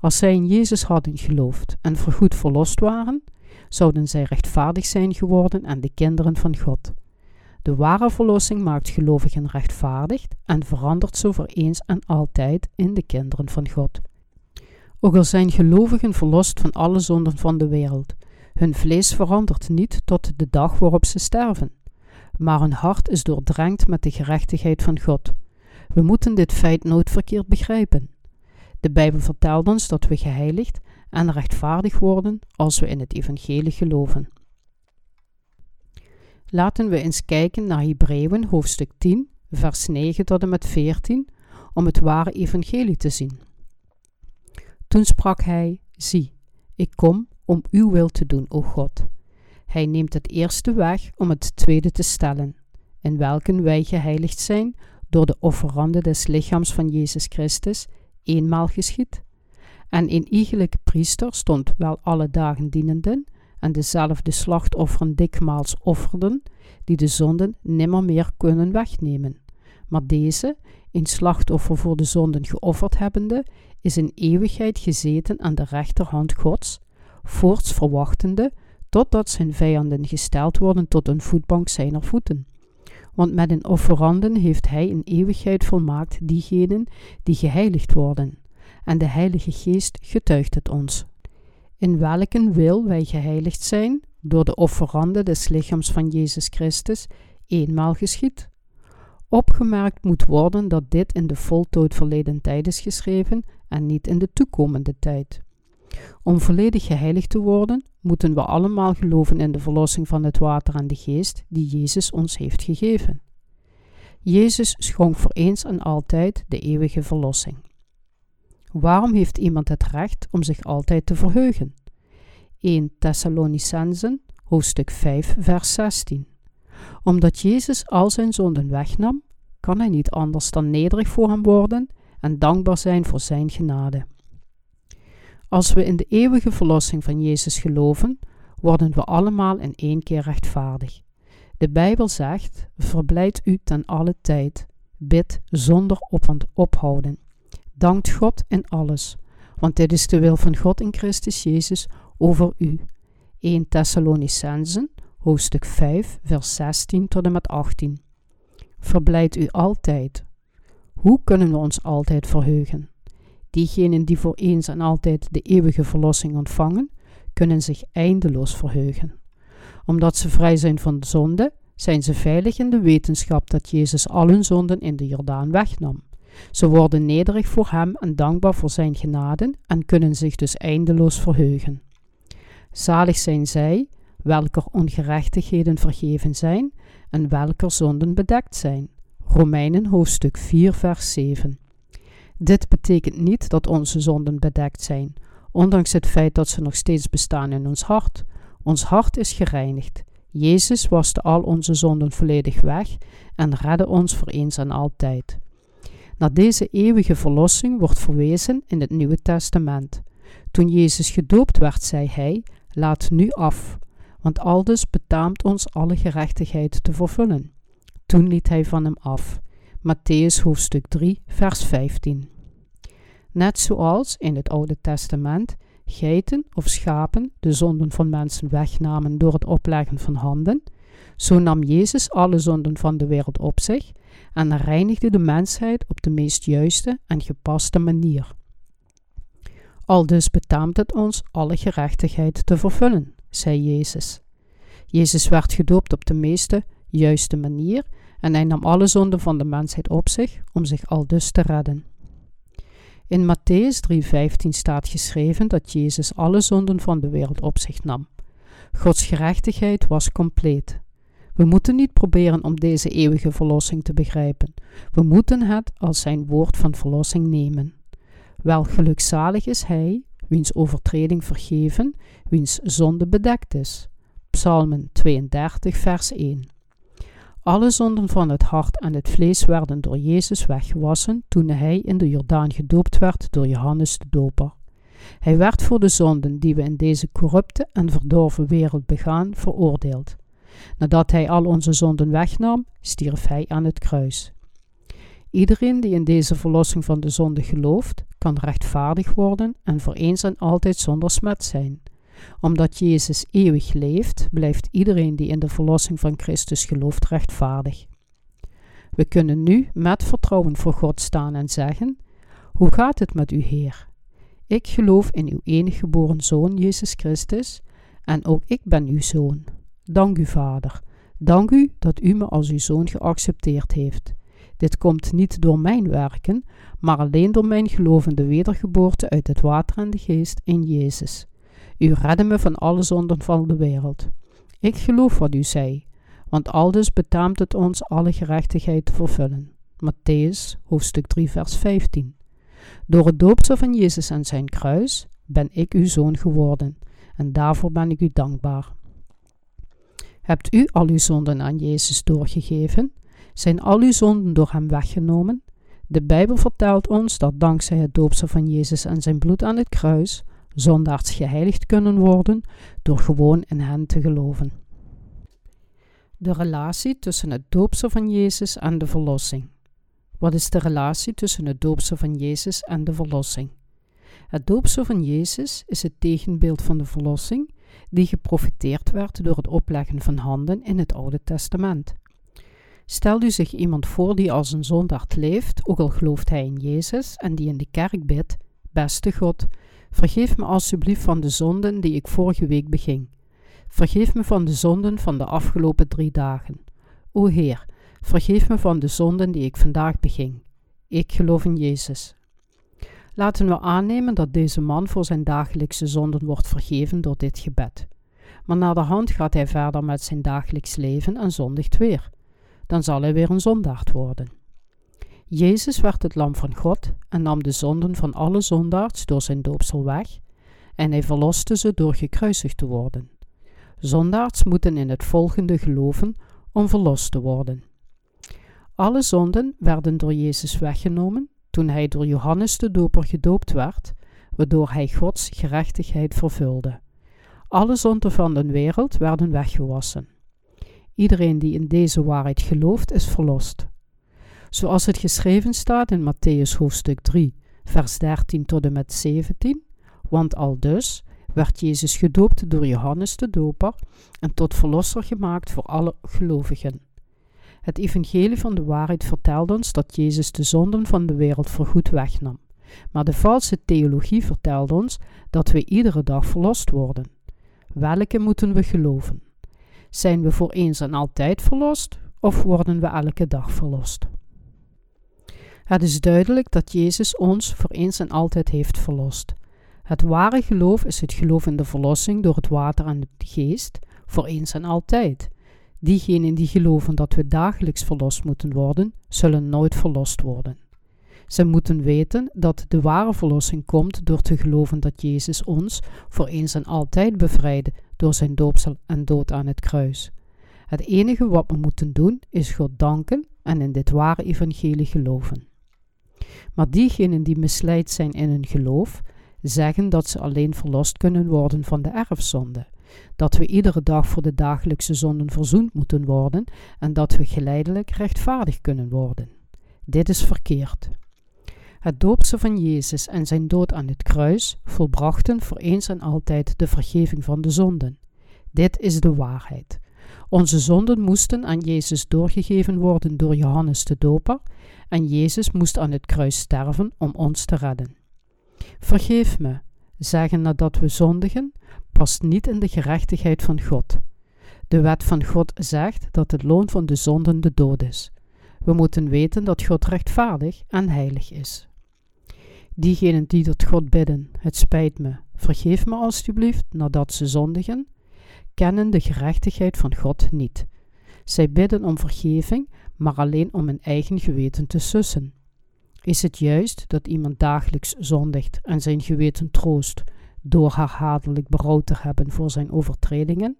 Als zij in Jezus hadden geloofd en voorgoed verlost waren, zouden zij rechtvaardig zijn geworden en de kinderen van God. De ware verlossing maakt gelovigen rechtvaardig en verandert zo voor eens en altijd in de kinderen van God. Ook al zijn gelovigen verlost van alle zonden van de wereld, hun vlees verandert niet tot de dag waarop ze sterven, maar hun hart is doordrenkt met de gerechtigheid van God. We moeten dit feit nooit verkeerd begrijpen. De Bijbel vertelt ons dat we geheiligd en rechtvaardig worden als we in het evangelie geloven. Laten we eens kijken naar Hebreeën hoofdstuk 10, vers 9 tot en met 14, om het ware evangelie te zien. Toen sprak hij: Zie, ik kom om uw wil te doen, o God. Hij neemt het eerste weg om het tweede te stellen, in welken wij geheiligd zijn door de offerande des lichaams van Jezus Christus, eenmaal geschied. En een iegelijke priester stond wel alle dagen dienenden, en dezelfde slachtofferen dikmaals offerden, die de zonden nimmer meer kunnen wegnemen. Maar deze, een slachtoffer voor de zonden geofferd hebbende, is in eeuwigheid gezeten aan de rechterhand Gods, voorts verwachtende, totdat zijn vijanden gesteld worden tot een voetbank zijner voeten. Want met een offeranden heeft hij in eeuwigheid volmaakt diegenen die geheiligd worden. En de Heilige Geest getuigt het ons. In welken wil wij geheiligd zijn, door de offeranden des lichaams van Jezus Christus, eenmaal geschied. Opgemerkt moet worden dat dit in de voltooid verleden tijd is geschreven en niet in de toekomende tijd. Om volledig geheiligd te worden, moeten we allemaal geloven in de verlossing van het water en de geest die Jezus ons heeft gegeven. Jezus schonk voor eens en altijd de eeuwige verlossing. Waarom heeft iemand het recht om zich altijd te verheugen? 1 Thessalonicensen, hoofdstuk 5, vers 16. Omdat Jezus al zijn zonden wegnam, kan hij niet anders dan nederig voor hem worden en dankbaar zijn voor zijn genade. Als we in de eeuwige verlossing van Jezus geloven, worden we allemaal in één keer rechtvaardig. De Bijbel zegt: Verblijd u ten alle tijd, bid zonder ophouden. Dankt God in alles, want dit is de wil van God in Christus Jezus over u. 1 Thessalonicensen, hoofdstuk 5, vers 16 tot en met 18. Verblijd u altijd. Hoe kunnen we ons altijd verheugen? Diegenen die voor eens en altijd de eeuwige verlossing ontvangen, kunnen zich eindeloos verheugen. Omdat ze vrij zijn van de zonde, zijn ze veilig in de wetenschap dat Jezus al hun zonden in de Jordaan wegnam. Ze worden nederig voor Hem en dankbaar voor Zijn genaden en kunnen zich dus eindeloos verheugen. Zalig zijn zij, welker ongerechtigheden vergeven zijn en welker zonden bedekt zijn. Romeinen hoofdstuk 4 vers 7 Dit betekent niet dat onze zonden bedekt zijn, ondanks het feit dat ze nog steeds bestaan in ons hart. Ons hart is gereinigd. Jezus waste al onze zonden volledig weg en redde ons voor eens en altijd. Naar deze eeuwige verlossing wordt verwezen in het Nieuwe Testament. Toen Jezus gedoopt werd, zei hij: Laat nu af, want aldus betaamt ons alle gerechtigheid te vervullen. Toen liet hij van hem af. Matthäus hoofdstuk 3, vers 15. Net zoals in het Oude Testament geiten of schapen de zonden van mensen wegnamen door het opleggen van handen, zo nam Jezus alle zonden van de wereld op zich en reinigde de mensheid op de meest juiste en gepaste manier. Al dus betaamt het ons alle gerechtigheid te vervullen, zei Jezus. Jezus werd gedoopt op de meeste juiste manier en hij nam alle zonden van de mensheid op zich om zich al dus te redden. In Matthäus 3:15 staat geschreven dat Jezus alle zonden van de wereld op zich nam. Gods gerechtigheid was compleet. We moeten niet proberen om deze eeuwige verlossing te begrijpen. We moeten het als zijn woord van verlossing nemen. Wel gelukzalig is hij, wiens overtreding vergeven, wiens zonde bedekt is. Psalmen 32, vers 1. Alle zonden van het hart en het vlees werden door Jezus weggewassen toen hij in de Jordaan gedoopt werd door Johannes de Doper. Hij werd voor de zonden die we in deze corrupte en verdorven wereld begaan veroordeeld. Nadat hij al onze zonden wegnam, stierf hij aan het kruis. Iedereen die in deze verlossing van de zonde gelooft, kan rechtvaardig worden en voor eens en altijd zonder smet zijn. Omdat Jezus eeuwig leeft, blijft iedereen die in de verlossing van Christus gelooft rechtvaardig. We kunnen nu met vertrouwen voor God staan en zeggen: Hoe gaat het met u, Heer? Ik geloof in uw enige geboren Zoon, Jezus Christus, en ook ik ben uw Zoon. Dank u, Vader. Dank u dat u me als uw Zoon geaccepteerd heeft. Dit komt niet door mijn werken, maar alleen door mijn gelovende wedergeboorte uit het water en de geest in Jezus. U redde me van alle zonden van de wereld. Ik geloof wat u zei, want aldus betaamt het ons alle gerechtigheid te vervullen. Matthäus, hoofdstuk 3, vers 15. Door het doopsel van Jezus en zijn kruis ben ik uw zoon geworden, en daarvoor ben ik u dankbaar. Hebt u al uw zonden aan Jezus doorgegeven? Zijn al uw zonden door hem weggenomen? De Bijbel vertelt ons dat dankzij het doopsel van Jezus en zijn bloed aan het kruis zondaars geheiligd kunnen worden door gewoon in hen te geloven. De relatie tussen het doopsel van Jezus en de verlossing. Wat is de relatie tussen het doopsel van Jezus en de verlossing? Het doopsel van Jezus is het tegenbeeld van de verlossing die geprofiteerd werd door het opleggen van handen in het Oude Testament. Stel u zich iemand voor die als een zondaard leeft, ook al gelooft hij in Jezus en die in de kerk bidt: Beste God, vergeef me alsjeblieft van de zonden die ik vorige week beging. Vergeef me van de zonden van de afgelopen drie dagen. O Heer, vergeef me van de zonden die ik vandaag beging. Ik geloof in Jezus. Laten we aannemen dat deze man voor zijn dagelijkse zonden wordt vergeven door dit gebed. Maar na de hand gaat hij verder met zijn dagelijks leven en zondigt weer. Dan zal hij weer een zondaard worden. Jezus werd het lam van God en nam de zonden van alle zondaards door zijn doopsel weg, en hij verloste ze door gekruisigd te worden. Zondaards moeten in het volgende geloven om verlost te worden. Alle zonden werden door Jezus weggenomen toen hij door Johannes de Doper gedoopt werd, waardoor hij Gods gerechtigheid vervulde. Alle zonden van de wereld werden weggewassen. Iedereen die in deze waarheid gelooft, is verlost. Zoals het geschreven staat in Matthäus hoofdstuk 3, vers 13 tot en met 17, want al dus werd Jezus gedoopt door Johannes de Doper en tot verlosser gemaakt voor alle gelovigen. Het evangelie van de waarheid vertelt ons dat Jezus de zonden van de wereld voorgoed wegnam. Maar de valse theologie vertelt ons dat we iedere dag verlost worden. Welke moeten we geloven? Zijn we voor eens en altijd verlost of worden we elke dag verlost? Het is duidelijk dat Jezus ons voor eens en altijd heeft verlost. Het ware geloof is het geloof in de verlossing door het water en de geest, voor eens en altijd. Diegenen die geloven dat we dagelijks verlost moeten worden, zullen nooit verlost worden. Ze moeten weten dat de ware verlossing komt door te geloven dat Jezus ons voor eens en altijd bevrijdde door zijn doopsel en dood aan het kruis. Het enige wat we moeten doen is God danken en in dit ware evangelie geloven. Maar diegenen die misleid zijn in hun geloof, zeggen dat ze alleen verlost kunnen worden van de erfzonde dat we iedere dag voor de dagelijkse zonden verzoend moeten worden en dat we geleidelijk rechtvaardig kunnen worden. Dit is verkeerd. Het doopsel van Jezus en zijn dood aan het kruis volbrachten voor eens en altijd de vergeving van de zonden. Dit is de waarheid. Onze zonden moesten aan Jezus doorgegeven worden door Johannes de Doper en Jezus moest aan het kruis sterven om ons te redden. Vergeef me, zeggen nadat we zondigen, past niet in de gerechtigheid van God. De wet van God zegt dat het loon van de zonden de dood is. We moeten weten dat God rechtvaardig en heilig is. Diegenen die tot God bidden, het spijt me, vergeef me alstublieft, nadat ze zondigen, kennen de gerechtigheid van God niet. Zij bidden om vergeving, maar alleen om hun eigen geweten te sussen. Is het juist dat iemand dagelijks zondigt en zijn geweten troost door herhaaldelijk berouw te hebben voor zijn overtredingen?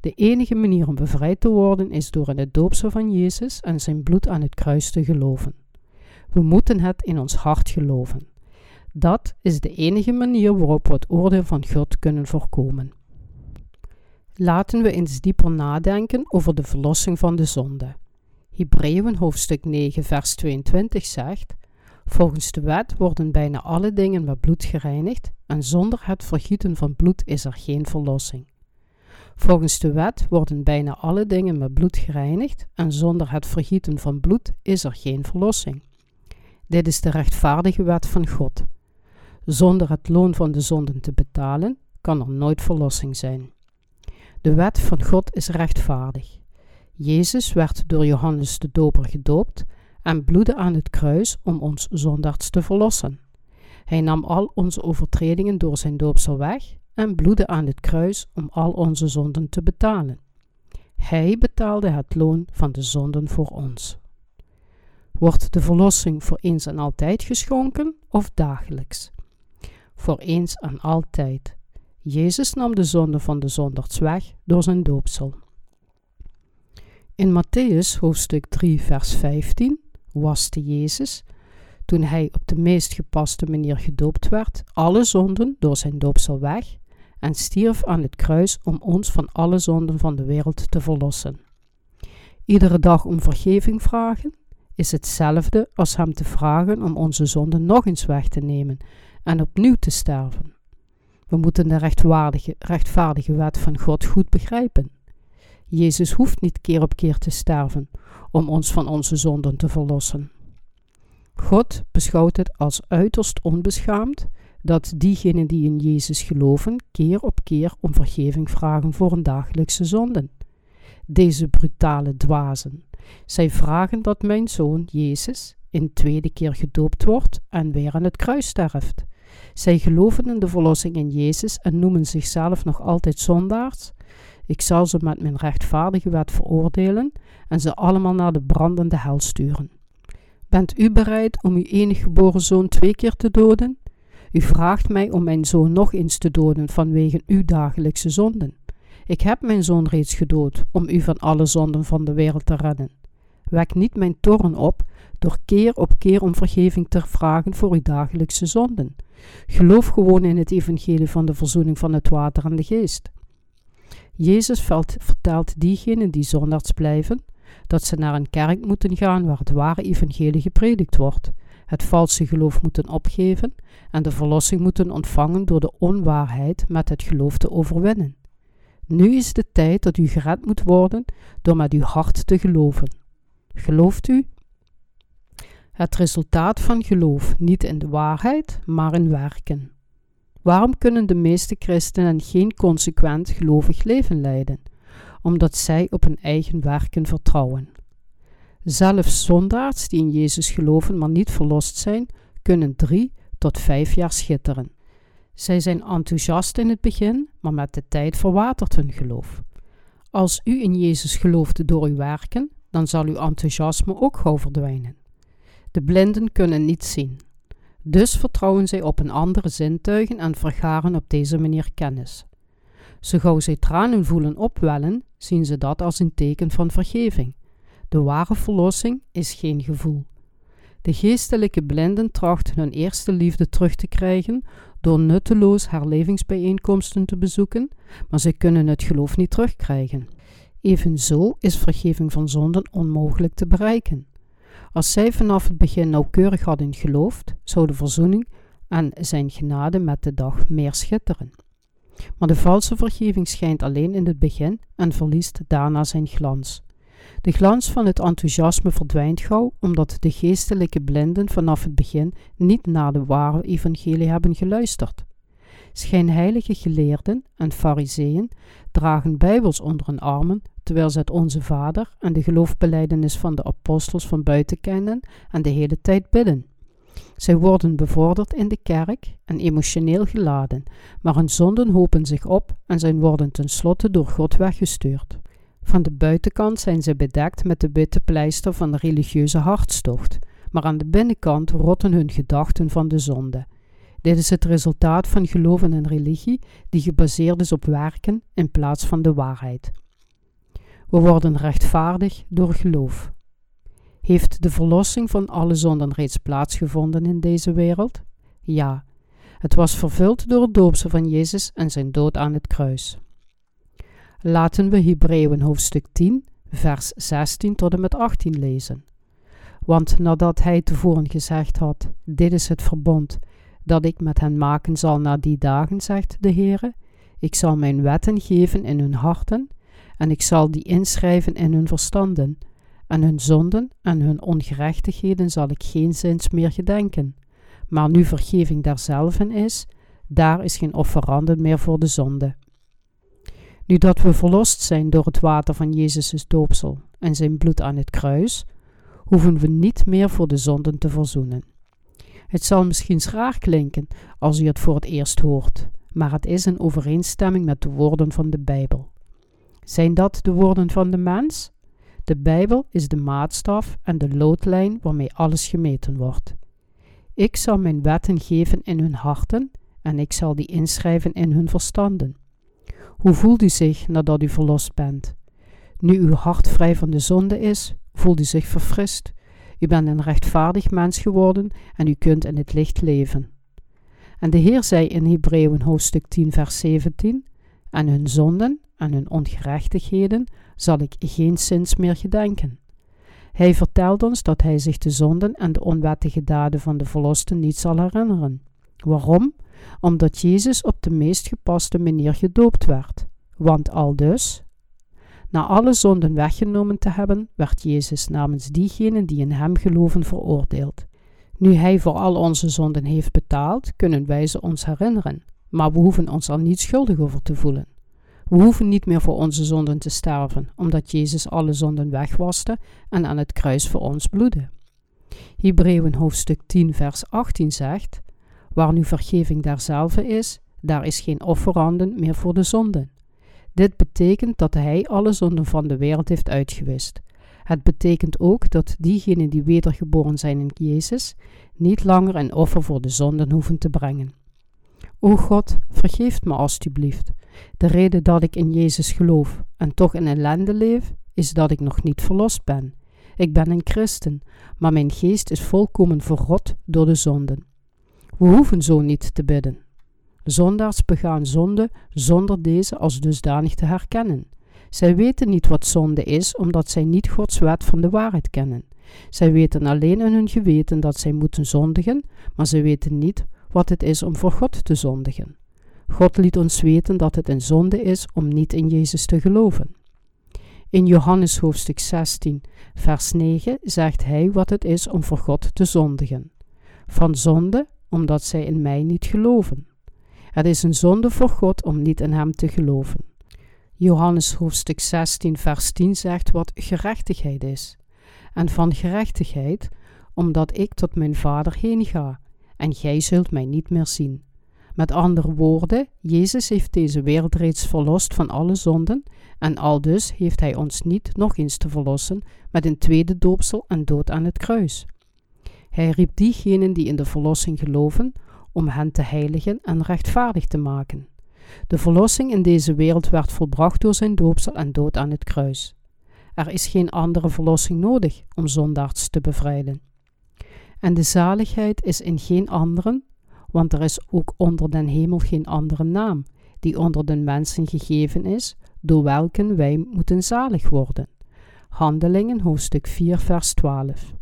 De enige manier om bevrijd te worden is door in het doopsel van Jezus en zijn bloed aan het kruis te geloven. We moeten het in ons hart geloven. Dat is de enige manier waarop we het oordeel van God kunnen voorkomen. Laten we eens dieper nadenken over de verlossing van de zonde. Hebreeën hoofdstuk 9 vers 22 zegt Volgens de wet worden bijna alle dingen met bloed gereinigd en zonder het vergieten van bloed is er geen verlossing. Volgens de wet worden bijna alle dingen met bloed gereinigd en zonder het vergieten van bloed is er geen verlossing. Dit is de rechtvaardige wet van God. Zonder het loon van de zonden te betalen kan er nooit verlossing zijn. De wet van God is rechtvaardig. Jezus werd door Johannes de Doper gedoopt en bloedde aan het kruis om ons zondaars te verlossen. Hij nam al onze overtredingen door zijn doopsel weg en bloedde aan het kruis om al onze zonden te betalen. Hij betaalde het loon van de zonden voor ons. Wordt de verlossing voor eens en altijd geschonken of dagelijks? Voor eens en altijd. Jezus nam de zonde van de zondaars weg door zijn doopsel. In Matthäus hoofdstuk 3 vers 15 waste Jezus, toen hij op de meest gepaste manier gedoopt werd, alle zonden door zijn doopsel weg en stierf aan het kruis om ons van alle zonden van de wereld te verlossen. Iedere dag om vergeving vragen is hetzelfde als hem te vragen om onze zonden nog eens weg te nemen en opnieuw te sterven. We moeten de rechtvaardige, rechtvaardige wet van God goed begrijpen. Jezus hoeft niet keer op keer te sterven om ons van onze zonden te verlossen. God beschouwt het als uiterst onbeschaamd dat diegenen die in Jezus geloven keer op keer om vergeving vragen voor hun dagelijkse zonden. Deze brutale dwazen. Zij vragen dat mijn zoon Jezus in tweede keer gedoopt wordt en weer aan het kruis sterft. Zij geloven in de verlossing in Jezus en noemen zichzelf nog altijd zondaars. Ik zal ze met mijn rechtvaardige wet veroordelen en ze allemaal naar de brandende hel sturen. Bent u bereid om uw enige geboren zoon twee keer te doden? U vraagt mij om mijn zoon nog eens te doden vanwege uw dagelijkse zonden. Ik heb mijn zoon reeds gedood om u van alle zonden van de wereld te redden. Wek niet mijn toren op door keer op keer om vergeving te vragen voor uw dagelijkse zonden. Geloof gewoon in het evangelie van de verzoening van het water en de geest. Jezus vertelt diegenen die zondags blijven dat ze naar een kerk moeten gaan waar het ware evangelie gepredikt wordt, het valse geloof moeten opgeven en de verlossing moeten ontvangen door de onwaarheid met het geloof te overwinnen. Nu is de tijd dat u gered moet worden door met uw hart te geloven. Gelooft u? Het resultaat van geloof niet in de waarheid, maar in werken. Waarom kunnen de meeste christenen geen consequent gelovig leven leiden? Omdat zij op hun eigen werken vertrouwen. Zelfs zondaars die in Jezus geloven, maar niet verlost zijn, kunnen drie tot vijf jaar schitteren. Zij zijn enthousiast in het begin, maar met de tijd verwatert hun geloof. Als u in Jezus gelooft door uw werken, dan zal uw enthousiasme ook gauw verdwijnen. De blinden kunnen niet zien. Dus vertrouwen zij op een andere zintuigen en vergaren op deze manier kennis. Zo gauw zij tranen voelen opwellen, zien ze dat als een teken van vergeving. De ware verlossing is geen gevoel. De geestelijke blinden trachten hun eerste liefde terug te krijgen door nutteloos herlevingsbijeenkomsten te bezoeken, maar ze kunnen het geloof niet terugkrijgen. Evenzo is vergeving van zonden onmogelijk te bereiken. Als zij vanaf het begin nauwkeurig hadden geloofd, zou de verzoening en zijn genade met de dag meer schitteren. Maar de valse vergeving schijnt alleen in het begin en verliest daarna zijn glans. De glans van het enthousiasme verdwijnt gauw, omdat de geestelijke blinden vanaf het begin niet naar de ware evangelie hebben geluisterd. Schijnheilige geleerden en fariseeën dragen bijbels onder hun armen, terwijl ze het Onze Vader en de geloofbeleidenis van de apostels van buiten kennen en de hele tijd bidden. Zij worden bevorderd in de kerk en emotioneel geladen, maar hun zonden hopen zich op en zij worden tenslotte door God weggestuurd. Van de buitenkant zijn ze bedekt met de witte pleister van de religieuze hartstocht, maar aan de binnenkant rotten hun gedachten van de zonde. Dit is het resultaat van geloof in een religie die gebaseerd is op werken in plaats van de waarheid. We worden rechtvaardig door geloof. Heeft de verlossing van alle zonden reeds plaatsgevonden in deze wereld? Ja, het was vervuld door het doopsel van Jezus en zijn dood aan het kruis. Laten we Hebreeën hoofdstuk 10, vers 16 tot en met 18 lezen. Want nadat hij tevoren gezegd had: Dit is het verbond dat ik met hen maken zal na die dagen, zegt de Heere. Ik zal mijn wetten geven in hun harten, en ik zal die inschrijven in hun verstanden. En hun zonden en hun ongerechtigheden zal ik geen zins meer gedenken. Maar nu vergeving derzelven is, daar is geen offeranden meer voor de zonde. Nu dat we verlost zijn door het water van Jezus' doopsel en zijn bloed aan het kruis, hoeven we niet meer voor de zonden te verzoenen. Het zal misschien raar klinken als u het voor het eerst hoort, maar het is in overeenstemming met de woorden van de Bijbel. Zijn dat de woorden van de mens? De Bijbel is de maatstaf en de loodlijn waarmee alles gemeten wordt. Ik zal mijn wetten geven in hun harten en ik zal die inschrijven in hun verstanden. Hoe voelt u zich nadat u verlost bent? Nu uw hart vrij van de zonde is, voelt u zich verfrist. U bent een rechtvaardig mens geworden en u kunt in het licht leven. En de Heer zei in Hebreeën hoofdstuk 10 vers 17, En hun zonden en hun ongerechtigheden zal ik geen zins meer gedenken. Hij vertelt ons dat hij zich de zonden en de onwettige daden van de verlosten niet zal herinneren. Waarom? Omdat Jezus op de meest gepaste manier gedoopt werd. Want al dus, na alle zonden weggenomen te hebben, werd Jezus namens diegenen die in hem geloven veroordeeld. Nu hij voor al onze zonden heeft betaald, kunnen wij ze ons herinneren, maar we hoeven ons er niet schuldig over te voelen. We hoeven niet meer voor onze zonden te sterven, omdat Jezus alle zonden wegwaste en aan het kruis voor ons bloedde. Hebreeën hoofdstuk 10 vers 18 zegt, Waar nu vergeving derzelfde is, daar is geen offeranden meer voor de zonden. Dit betekent dat hij alle zonden van de wereld heeft uitgewist. Het betekent ook dat diegenen die wedergeboren zijn in Jezus niet langer een offer voor de zonden hoeven te brengen. O God, vergeef me alstublieft. De reden dat ik in Jezus geloof en toch in ellende leef, is dat ik nog niet verlost ben. Ik ben een christen, maar mijn geest is volkomen verrot door de zonden. We hoeven zo niet te bidden. Zondaars begaan zonde zonder deze als dusdanig te herkennen. Zij weten niet wat zonde is, omdat zij niet Gods wet van de waarheid kennen. Zij weten alleen in hun geweten dat zij moeten zondigen, maar zij weten niet wat het is om voor God te zondigen. God liet ons weten dat het een zonde is om niet in Jezus te geloven. In Johannes hoofdstuk 16, vers 9 zegt hij wat het is om voor God te zondigen. Van zonde, omdat zij in mij niet geloven. Het is een zonde voor God om niet in Hem te geloven. Johannes hoofdstuk 16, vers 10 zegt wat gerechtigheid is. En van gerechtigheid, omdat ik tot mijn Vader heen ga, en gij zult mij niet meer zien. Met andere woorden, Jezus heeft deze wereld reeds verlost van alle zonden, en aldus heeft Hij ons niet nog eens te verlossen met een tweede doopsel en dood aan het kruis. Hij riep diegenen die in de verlossing geloven, om hen te heiligen en rechtvaardig te maken. De verlossing in deze wereld werd volbracht door zijn doopsel en dood aan het kruis. Er is geen andere verlossing nodig om zondaars te bevrijden. En de zaligheid is in geen anderen, want er is ook onder den hemel geen andere naam, die onder den mensen gegeven is, door welken wij moeten zalig worden. Handelingen hoofdstuk 4 vers 12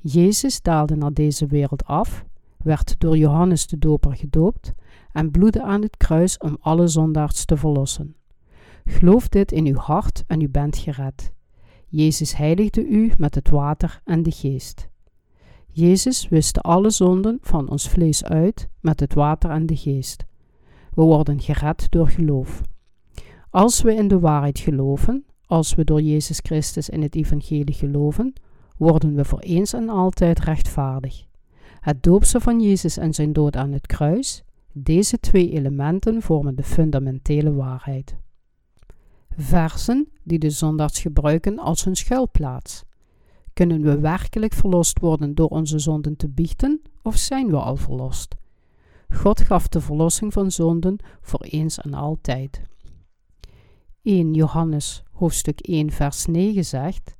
Jezus daalde naar deze wereld af, werd door Johannes de Doper gedoopt en bloedde aan het kruis om alle zondaars te verlossen. Geloof dit in uw hart en u bent gered. Jezus heiligde u met het water en de geest. Jezus wiste alle zonden van ons vlees uit met het water en de geest. We worden gered door geloof. Als we in de waarheid geloven, als we door Jezus Christus in het evangelie geloven, worden we voor eens en altijd rechtvaardig. Het doopsel van Jezus en zijn dood aan het kruis, deze twee elementen vormen de fundamentele waarheid. Versen die de zondags gebruiken als hun schuilplaats. Kunnen we werkelijk verlost worden door onze zonden te biechten, of zijn we al verlost? God gaf de verlossing van zonden voor eens en altijd. 1 Johannes hoofdstuk 1 vers 9 zegt: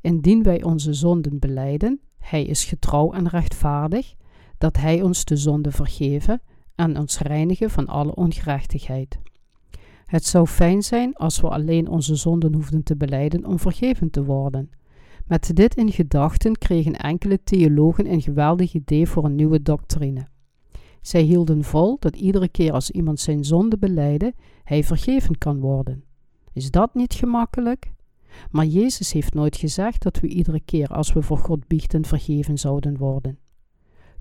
Indien wij onze zonden beleiden, hij is getrouw en rechtvaardig, dat hij ons de zonde vergeven en ons reinigen van alle ongerechtigheid. Het zou fijn zijn als we alleen onze zonden hoefden te beleiden om vergeven te worden. Met dit in gedachten kregen enkele theologen een geweldig idee voor een nieuwe doctrine. Zij hielden vol dat iedere keer als iemand zijn zonde beleidde, hij vergeven kan worden. Is dat niet gemakkelijk? Maar Jezus heeft nooit gezegd dat we iedere keer als we voor God biechten vergeven zouden worden.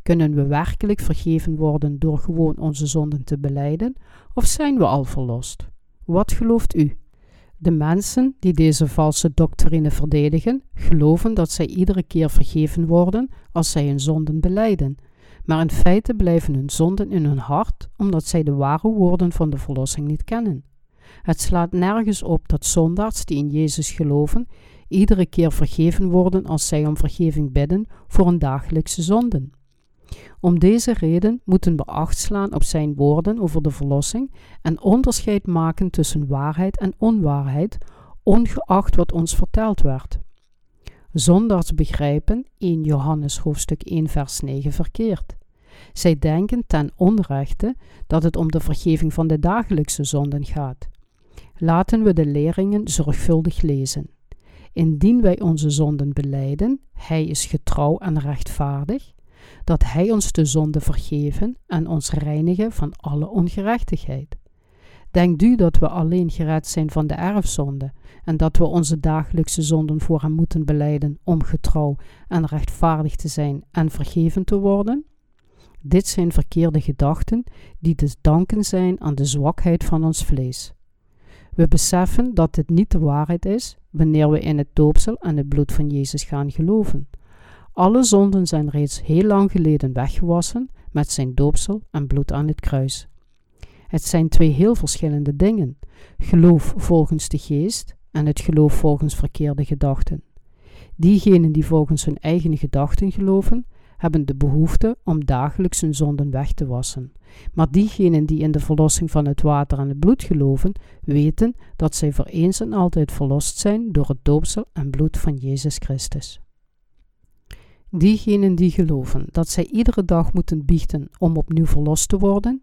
Kunnen we werkelijk vergeven worden door gewoon onze zonden te beleiden, of zijn we al verlost? Wat gelooft u? De mensen die deze valse doctrine verdedigen, geloven dat zij iedere keer vergeven worden als zij hun zonden beleiden, maar in feite blijven hun zonden in hun hart omdat zij de ware woorden van de verlossing niet kennen. Het slaat nergens op dat zondaars die in Jezus geloven, iedere keer vergeven worden als zij om vergeving bidden voor hun dagelijkse zonden. Om deze reden moeten we acht slaan op zijn woorden over de verlossing en onderscheid maken tussen waarheid en onwaarheid, ongeacht wat ons verteld werd. Zondaars begrijpen 1 Johannes hoofdstuk 1 vers 9 verkeerd. Zij denken ten onrechte dat het om de vergeving van de dagelijkse zonden gaat. Laten we de leringen zorgvuldig lezen. Indien wij onze zonden beleiden, Hij is getrouw en rechtvaardig, dat Hij ons de zonde vergeven en ons reinigen van alle ongerechtigheid. Denkt u dat we alleen gered zijn van de erfzonde en dat we onze dagelijkse zonden voor Hem moeten beleiden om getrouw en rechtvaardig te zijn en vergeven te worden? Dit zijn verkeerde gedachten die te danken zijn aan de zwakheid van ons vlees. We beseffen dat dit niet de waarheid is wanneer we in het doopsel en het bloed van Jezus gaan geloven. Alle zonden zijn reeds heel lang geleden weggewassen met zijn doopsel en bloed aan het kruis. Het zijn twee heel verschillende dingen: geloof volgens de geest en het geloof volgens verkeerde gedachten. Diegenen die volgens hun eigen gedachten geloven, hebben de behoefte om dagelijks hun zonden weg te wassen. Maar diegenen die in de verlossing van het water en het bloed geloven, weten dat zij voor eens en altijd verlost zijn door het doopsel en bloed van Jezus Christus. Diegenen die geloven dat zij iedere dag moeten biechten om opnieuw verlost te worden,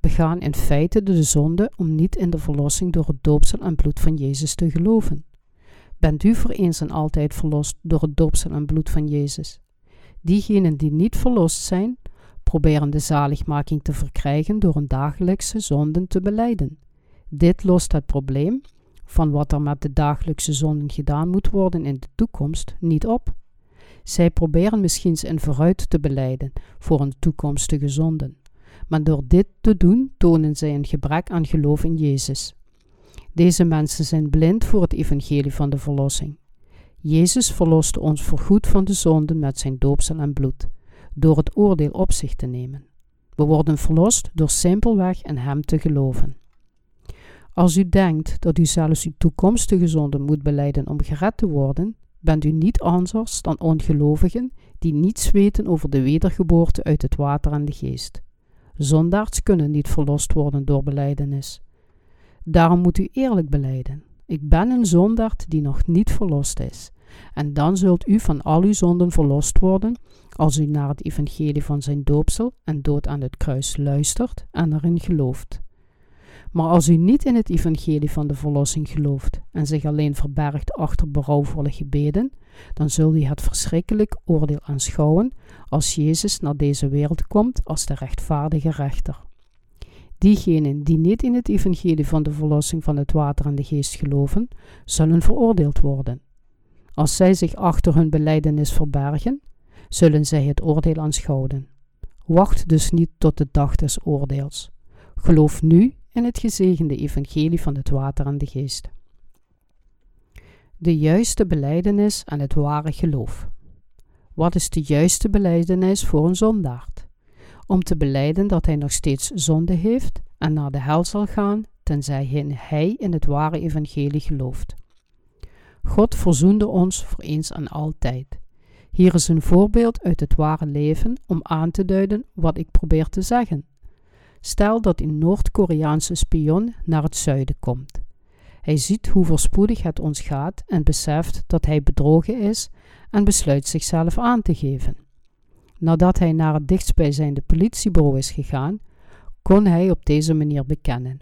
begaan in feite de zonde om niet in de verlossing door het doopsel en bloed van Jezus te geloven. Bent u voor eens en altijd verlost door het doopsel en bloed van Jezus? Diegenen die niet verlost zijn, proberen de zaligmaking te verkrijgen door een dagelijkse zonden te beleiden. Dit lost het probleem van wat er met de dagelijkse zonden gedaan moet worden in de toekomst niet op. Zij proberen misschien in vooruit te beleiden voor een toekomstige zonden, maar door dit te doen tonen zij een gebrek aan geloof in Jezus. Deze mensen zijn blind voor het evangelie van de verlossing. Jezus verloste ons voorgoed van de zonden met zijn doopsel en bloed, door het oordeel op zich te nemen. We worden verlost door simpelweg in Hem te geloven. Als u denkt dat u zelfs uw toekomstige zonden moet beleiden om gered te worden, bent u niet anders dan ongelovigen die niets weten over de wedergeboorte uit het water en de geest. Zondaards kunnen niet verlost worden door beleidenis. Daarom moet u eerlijk beleiden. Ik ben een zondaard die nog niet verlost is. En dan zult u van al uw zonden verlost worden als u naar het evangelie van zijn doopsel en dood aan het kruis luistert en erin gelooft. Maar als u niet in het evangelie van de verlossing gelooft en zich alleen verbergt achter berouwvolle gebeden, dan zult u het verschrikkelijk oordeel aanschouwen als Jezus naar deze wereld komt als de rechtvaardige rechter. Diegenen die niet in het evangelie van de verlossing van het water en de geest geloven, zullen veroordeeld worden. Als zij zich achter hun beleidenis verbergen, zullen zij het oordeel aanschouwen. Wacht dus niet tot de dag des oordeels. Geloof nu in het gezegende evangelie van het water en de geest. De juiste beleidenis en het ware geloof. Wat is de juiste beleidenis voor een zondaard? Om te beleiden dat hij nog steeds zonde heeft en naar de hel zal gaan, tenzij hij in het ware evangelie gelooft. God verzoende ons voor eens en altijd. Hier is een voorbeeld uit het ware leven om aan te duiden wat ik probeer te zeggen. Stel dat een Noord-Koreaanse spion naar het zuiden komt. Hij ziet hoe voorspoedig het ons gaat en beseft dat hij bedrogen is en besluit zichzelf aan te geven. Nadat hij naar het dichtstbijzijnde politiebureau is gegaan, kon hij op deze manier bekennen: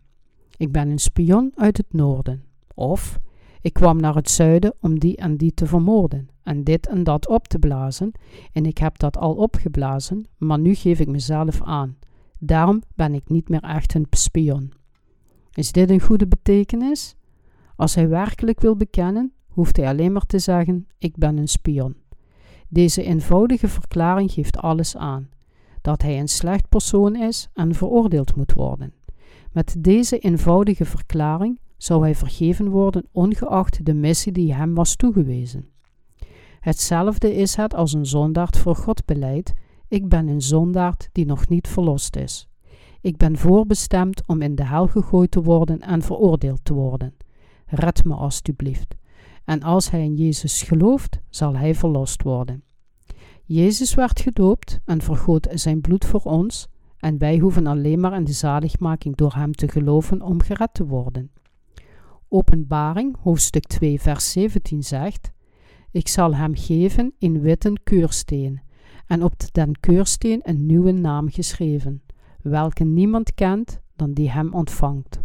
Ik ben een spion uit het noorden. Of ik kwam naar het zuiden om die en die te vermoorden en dit en dat op te blazen, en ik heb dat al opgeblazen, maar nu geef ik mezelf aan. Daarom ben ik niet meer echt een spion. Is dit een goede betekenis? Als hij werkelijk wil bekennen, hoeft hij alleen maar te zeggen: Ik ben een spion. Deze eenvoudige verklaring geeft alles aan: dat hij een slecht persoon is en veroordeeld moet worden. Met deze eenvoudige verklaring zou hij vergeven worden, ongeacht de missie die hem was toegewezen. Hetzelfde is het als een zondaard voor God beleidt: Ik ben een zondaard die nog niet verlost is. Ik ben voorbestemd om in de hel gegooid te worden en veroordeeld te worden. Red me alstublieft. En als hij in Jezus gelooft, zal hij verlost worden. Jezus werd gedoopt en vergoot zijn bloed voor ons, en wij hoeven alleen maar in de zaligmaking door hem te geloven om gered te worden. Openbaring, hoofdstuk 2, vers 17 zegt: Ik zal hem geven in witte keursteen, en op den keursteen een nieuwe naam geschreven, welke niemand kent dan die hem ontvangt.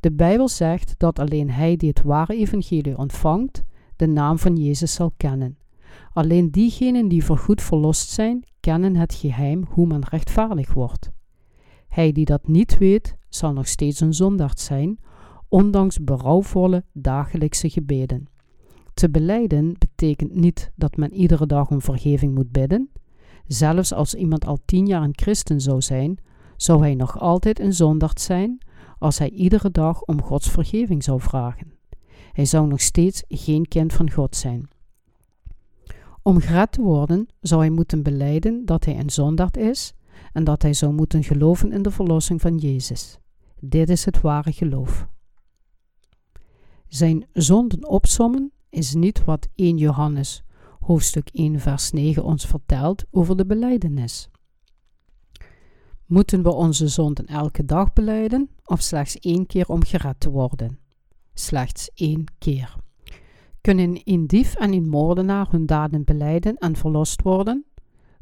De Bijbel zegt dat alleen hij die het ware evangelie ontvangt, de naam van Jezus zal kennen. Alleen diegenen die voorgoed verlost zijn, kennen het geheim hoe men rechtvaardig wordt. Hij die dat niet weet, zal nog steeds een zondaard zijn, ondanks berouwvolle dagelijkse gebeden. Te beleiden betekent niet dat men iedere dag om vergeving moet bidden. Zelfs als iemand al tien jaar een christen zou zijn, zou hij nog altijd een zondaard zijn als hij iedere dag om Gods vergeving zou vragen. Hij zou nog steeds geen kind van God zijn. Om gered te worden zou hij moeten beleiden dat hij een zondaard is en dat hij zou moeten geloven in de verlossing van Jezus. Dit is het ware geloof. Zijn zonden opsommen is niet wat 1 Johannes hoofdstuk 1 vers 9 ons vertelt over de beleidenis. Moeten we onze zonden elke dag beleiden of slechts één keer om gered te worden? Slechts één keer. Kunnen een dief en een moordenaar hun daden beleiden en verlost worden?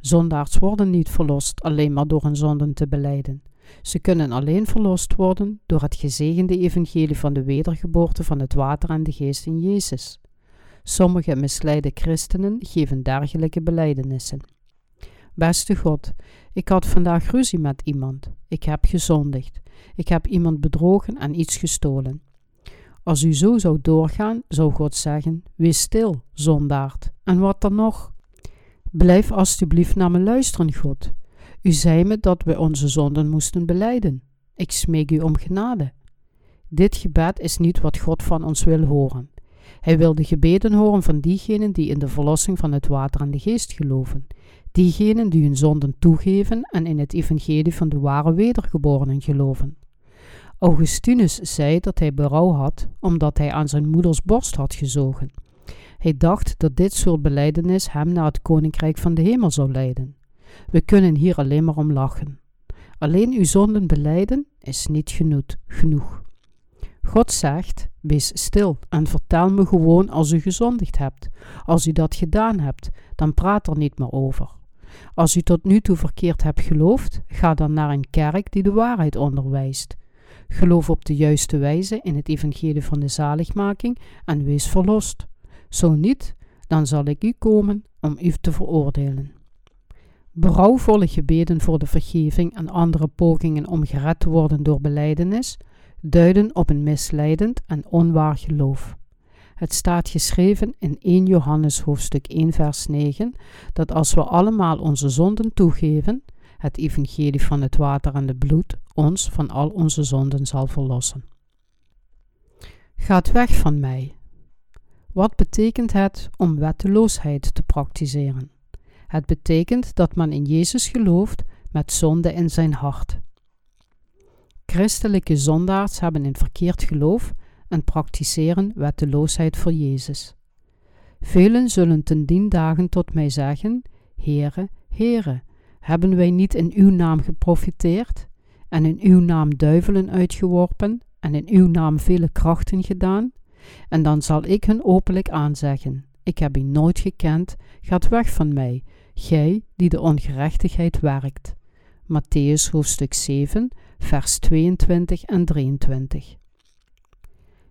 Zondaars worden niet verlost alleen maar door hun zonden te beleiden. Ze kunnen alleen verlost worden door het gezegende evangelie van de wedergeboorte van het water en de geest in Jezus. Sommige misleide christenen geven dergelijke beleidenissen. Beste God, ik had vandaag ruzie met iemand. Ik heb gezondigd. Ik heb iemand bedrogen en iets gestolen. Als u zo zou doorgaan, zou God zeggen: Wees stil, zondaard. En wat dan nog? Blijf alstublieft naar me luisteren, God. U zei me dat we onze zonden moesten beleiden. Ik smeek u om genade. Dit gebed is niet wat God van ons wil horen. Hij wil de gebeden horen van diegenen die in de verlossing van het water en de geest geloven, diegenen die hun zonden toegeven en in het evangelie van de ware wedergeborenen geloven. Augustinus zei dat hij berouw had omdat hij aan zijn moeders borst had gezogen. Hij dacht dat dit soort beleidenis hem naar het koninkrijk van de hemel zou leiden. We kunnen hier alleen maar om lachen. Alleen uw zonden beleiden is niet genoeg. God zegt: Wees stil en vertel me gewoon als u gezondigd hebt. Als u dat gedaan hebt, dan praat er niet meer over. Als u tot nu toe verkeerd hebt geloofd, ga dan naar een kerk die de waarheid onderwijst. Geloof op de juiste wijze in het evangelie van de zaligmaking en wees verlost. Zo niet, dan zal ik u komen om u te veroordelen. Berouwvolle gebeden voor de vergeving en andere pogingen om gered te worden door beleidenis duiden op een misleidend en onwaar geloof. Het staat geschreven in 1 Johannes hoofdstuk 1 vers 9 dat als we allemaal onze zonden toegeven, het evangelie van het water en het bloed, ons van al onze zonden zal verlossen. Gaat weg van mij. Wat betekent het om wetteloosheid te praktiseren? Het betekent dat men in Jezus gelooft met zonde in zijn hart. Christelijke zondaars hebben een verkeerd geloof en praktiseren wetteloosheid voor Jezus. Velen zullen ten dien dagen tot mij zeggen: Heere, Heere, hebben wij niet in uw naam geprofiteerd en in uw naam duivelen uitgeworpen en in uw naam vele krachten gedaan? En dan zal ik hun openlijk aanzeggen: Ik heb u nooit gekend, gaat weg van mij, gij die de ongerechtigheid werkt. Matthäus hoofdstuk 7, vers 22 en 23.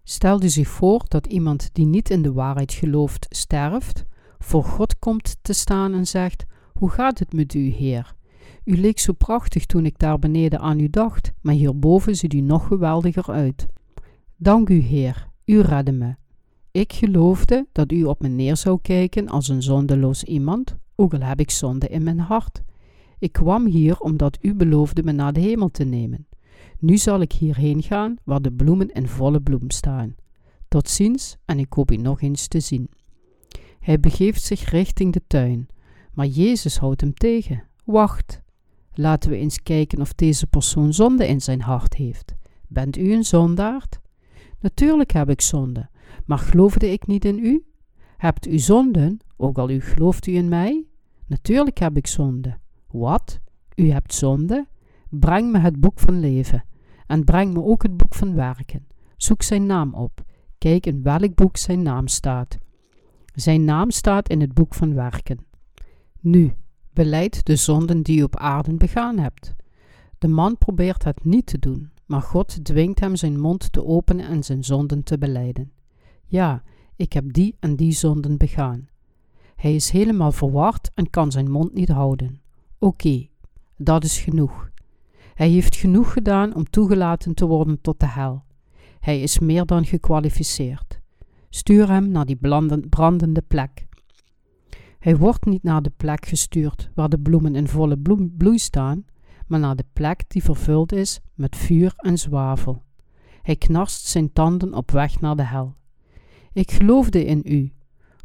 Stel u zich voor dat iemand die niet in de waarheid gelooft sterft, voor God komt te staan en zegt: Hoe gaat het met u, Heer? U leek zo prachtig toen ik daar beneden aan u dacht, maar hierboven ziet u nog geweldiger uit. Dank u, Heer, u redde me. Ik geloofde dat u op me neer zou kijken als een zondeloos iemand, ook al heb ik zonde in mijn hart. Ik kwam hier omdat u beloofde me naar de hemel te nemen. Nu zal ik hierheen gaan waar de bloemen in volle bloem staan. Tot ziens en ik hoop u nog eens te zien. Hij begeeft zich richting de tuin, maar Jezus houdt hem tegen. Wacht, laten we eens kijken of deze persoon zonde in zijn hart heeft. Bent u een zondaard? Natuurlijk heb ik zonde, maar geloofde ik niet in u? Hebt u zonden, ook al u gelooft u in mij? Natuurlijk heb ik zonde. Wat? U hebt zonde? Breng me het boek van leven en breng me ook het boek van werken. Zoek zijn naam op. Kijk in welk boek zijn naam staat. Zijn naam staat in het boek van werken. Nu, beleid de zonden die u op aarde begaan hebt. De man probeert het niet te doen, maar God dwingt hem zijn mond te openen en zijn zonden te beleiden. Ja, ik heb die en die zonden begaan. Hij is helemaal verward en kan zijn mond niet houden. Oké, dat is genoeg. Hij heeft genoeg gedaan om toegelaten te worden tot de hel. Hij is meer dan gekwalificeerd. Stuur hem naar die brandende plek. Hij wordt niet naar de plek gestuurd waar de bloemen in volle bloei staan, maar naar de plek die vervuld is met vuur en zwavel. Hij knarst zijn tanden op weg naar de hel. Ik geloofde in u,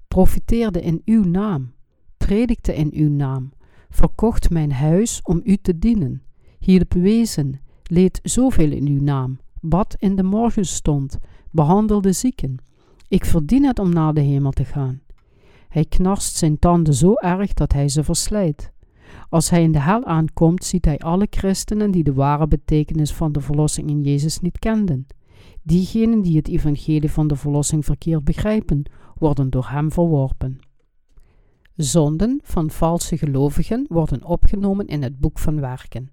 profiteerde in uw naam, predikte in uw naam, verkocht mijn huis om u te dienen, hielp wezen, leed zoveel in uw naam, bad in de morgenstond, behandelde zieken. Ik verdien het om naar de hemel te gaan. Hij knarst zijn tanden zo erg dat hij ze verslijt. Als hij in de hel aankomt, ziet hij alle christenen die de ware betekenis van de verlossing in Jezus niet kenden. Diegenen die het evangelie van de verlossing verkeerd begrijpen, worden door hem verworpen. Zonden van valse gelovigen worden opgenomen in het boek van werken.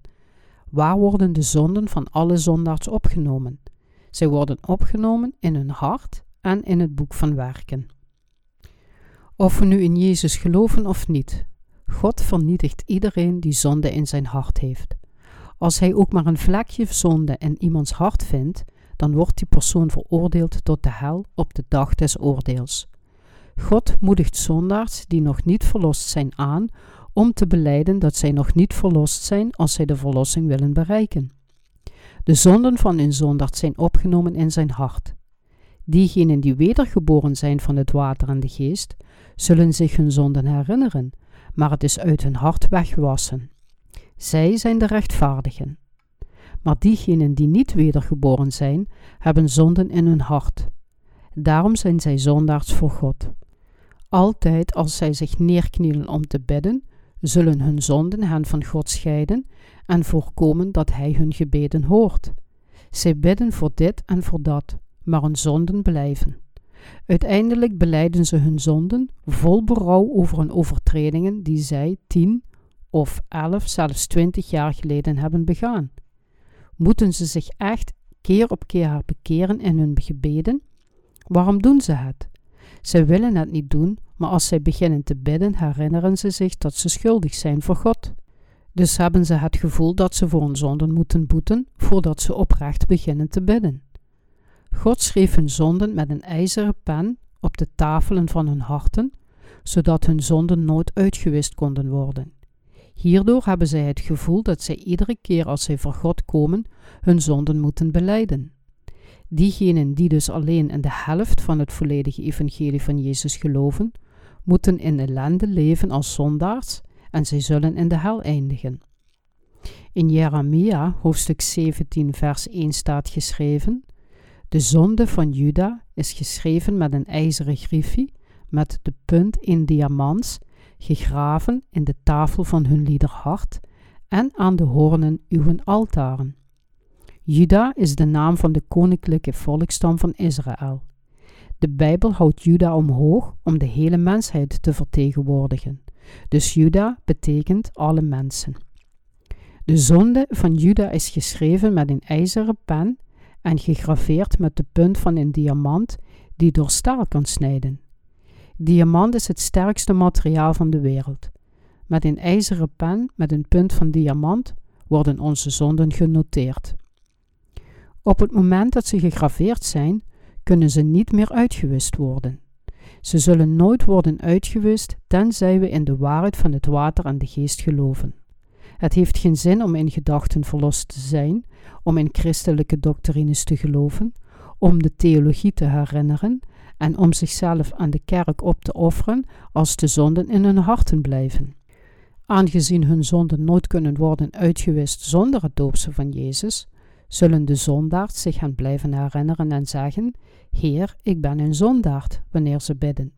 Waar worden de zonden van alle zondaars opgenomen? Zij worden opgenomen in hun hart en in het boek van werken. Of we nu in Jezus geloven of niet, God vernietigt iedereen die zonde in zijn hart heeft. Als hij ook maar een vlekje zonde in iemands hart vindt, dan wordt die persoon veroordeeld tot de hel op de dag des oordeels. God moedigt zondaars die nog niet verlost zijn aan om te beleiden dat zij nog niet verlost zijn als zij de verlossing willen bereiken. De zonden van een zondaard zijn opgenomen in zijn hart. Diegenen die wedergeboren zijn van het water en de geest, zullen zich hun zonden herinneren, maar het is uit hun hart weggewassen. Zij zijn de rechtvaardigen. Maar diegenen die niet wedergeboren zijn, hebben zonden in hun hart. Daarom zijn zij zondaars voor God. Altijd als zij zich neerknielen om te bidden, zullen hun zonden hen van God scheiden en voorkomen dat Hij hun gebeden hoort. Zij bidden voor dit en voor dat, maar hun zonden blijven. Uiteindelijk beleiden ze hun zonden vol berouw over hun overtredingen die zij tien of elf, zelfs twintig jaar geleden hebben begaan. Moeten ze zich echt keer op keer bekeren in hun gebeden? Waarom doen ze het? Ze willen het niet doen, maar als zij beginnen te bidden, herinneren ze zich dat ze schuldig zijn voor God. Dus hebben ze het gevoel dat ze voor hun zonden moeten boeten voordat ze oprecht beginnen te bidden. God schreef hun zonden met een ijzeren pen op de tafelen van hun harten, zodat hun zonden nooit uitgewist konden worden. Hierdoor hebben zij het gevoel dat zij iedere keer als zij voor God komen hun zonden moeten beleiden. Diegenen die dus alleen in de helft van het volledige evangelie van Jezus geloven, moeten in ellende leven als zondaars en zij zullen in de hel eindigen. In Jeremia hoofdstuk 17 vers 1 staat geschreven: De zonde van Juda is geschreven met een ijzeren griefje, met de punt in diamants, gegraven in de tafel van hun liederhart en aan de hoornen uw altaren. Juda is de naam van de koninklijke volkstam van Israël. De Bijbel houdt Juda omhoog om de hele mensheid te vertegenwoordigen. Dus Juda betekent alle mensen. De zonde van Juda is geschreven met een ijzeren pen en gegraveerd met de punt van een diamant die door staal kan snijden. Diamant is het sterkste materiaal van de wereld. Met een ijzeren pen met een punt van diamant worden onze zonden genoteerd. Op het moment dat ze gegraveerd zijn, kunnen ze niet meer uitgewist worden. Ze zullen nooit worden uitgewist tenzij we in de waarheid van het water en de geest geloven. Het heeft geen zin om in gedachten verlost te zijn, om in christelijke doctrines te geloven, om de theologie te herinneren en om zichzelf aan de kerk op te offeren als de zonden in hun harten blijven. Aangezien hun zonden nooit kunnen worden uitgewist zonder het doopsel van Jezus, zullen de zondaars zich gaan blijven herinneren en zeggen: Heer, ik ben een zondaard, wanneer ze bidden.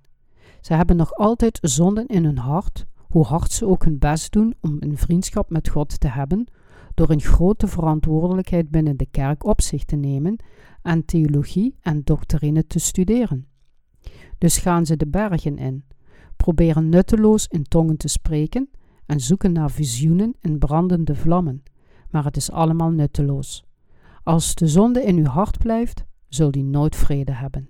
Ze hebben nog altijd zonden in hun hart, hoe hard ze ook hun best doen om een vriendschap met God te hebben, door een grote verantwoordelijkheid binnen de kerk op zich te nemen en theologie en doctrine te studeren. Dus gaan ze de bergen in, proberen nutteloos in tongen te spreken en zoeken naar visioenen in brandende vlammen, maar het is allemaal nutteloos. Als de zonde in uw hart blijft, zult u nooit vrede hebben.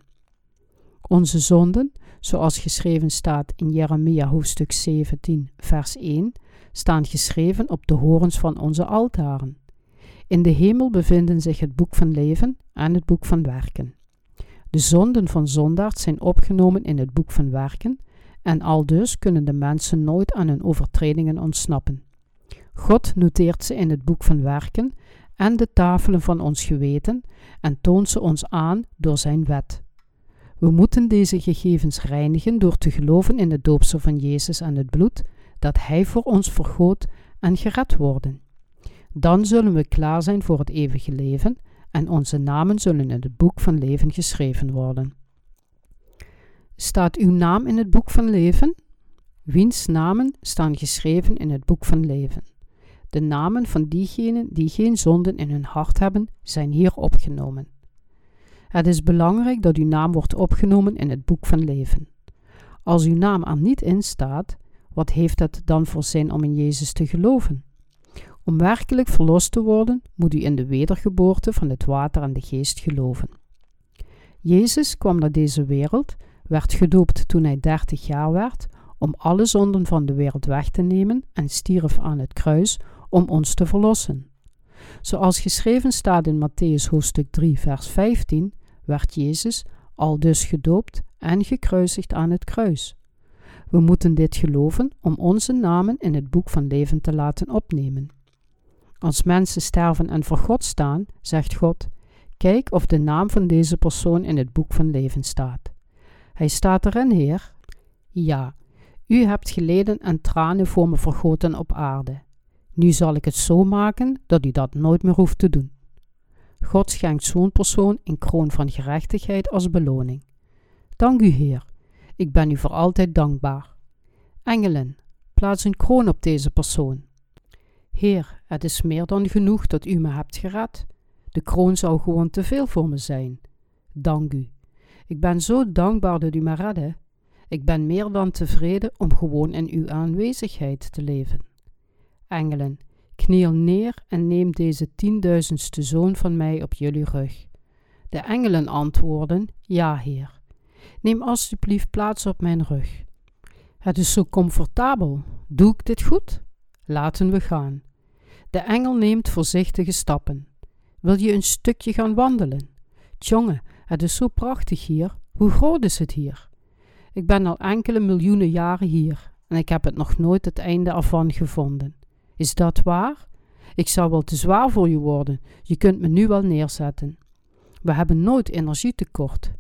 Onze zonden, zoals geschreven staat in Jeremia hoofdstuk 17, vers 1, staan geschreven op de horens van onze altaren. In de hemel bevinden zich het boek van leven en het boek van werken. De zonden van zondaard zijn opgenomen in het boek van werken, en aldus kunnen de mensen nooit aan hun overtredingen ontsnappen. God noteert ze in het boek van werken en de tafelen van ons geweten en toont ze ons aan door zijn wet. We moeten deze gegevens reinigen door te geloven in het doopsel van Jezus en het bloed dat Hij voor ons vergoot en gered worden. Dan zullen we klaar zijn voor het eeuwige leven en onze namen zullen in het boek van leven geschreven worden. Staat uw naam in het boek van leven? Wiens namen staan geschreven in het boek van leven? De namen van diegenen die geen zonden in hun hart hebben, zijn hier opgenomen. Het is belangrijk dat uw naam wordt opgenomen in het boek van leven. Als uw naam er niet in staat, wat heeft het dan voor zin om in Jezus te geloven? Om werkelijk verlost te worden, moet u in de wedergeboorte van het water en de geest geloven. Jezus kwam naar deze wereld, werd gedoopt toen hij dertig jaar werd, om alle zonden van de wereld weg te nemen en stierf aan het kruis om ons te verlossen. Zoals geschreven staat in Matthäus hoofdstuk 3, vers 15, werd Jezus al dus gedoopt en gekruisigd aan het kruis. We moeten dit geloven om onze namen in het boek van leven te laten opnemen. Als mensen sterven en voor God staan, zegt God: Kijk of de naam van deze persoon in het boek van leven staat. Hij staat erin, Heer. Ja, u hebt geleden en tranen voor me vergoten op aarde. Nu zal ik het zo maken dat u dat nooit meer hoeft te doen. God schenkt zo'n persoon een kroon van gerechtigheid als beloning. Dank u, Heer. Ik ben u voor altijd dankbaar. Engelen, plaats een kroon op deze persoon. Heer, het is meer dan genoeg dat u me hebt gered. De kroon zou gewoon te veel voor me zijn. Dank u. Ik ben zo dankbaar dat u me redde. Ik ben meer dan tevreden om gewoon in uw aanwezigheid te leven. Engelen, kniel neer en neem deze tienduizendste zoon van mij op jullie rug. De engelen antwoorden: Ja, Heer. Neem alstublieft plaats op mijn rug. Het is zo comfortabel. Doe ik dit goed? Laten we gaan. De engel neemt voorzichtige stappen. Wil je een stukje gaan wandelen? Tjonge, het is zo prachtig hier. Hoe groot is het hier? Ik ben al enkele miljoenen jaren hier en ik heb het nog nooit het einde ervan gevonden. Is dat waar? Ik zou wel te zwaar voor je worden. Je kunt me nu wel neerzetten. We hebben nooit energietekort.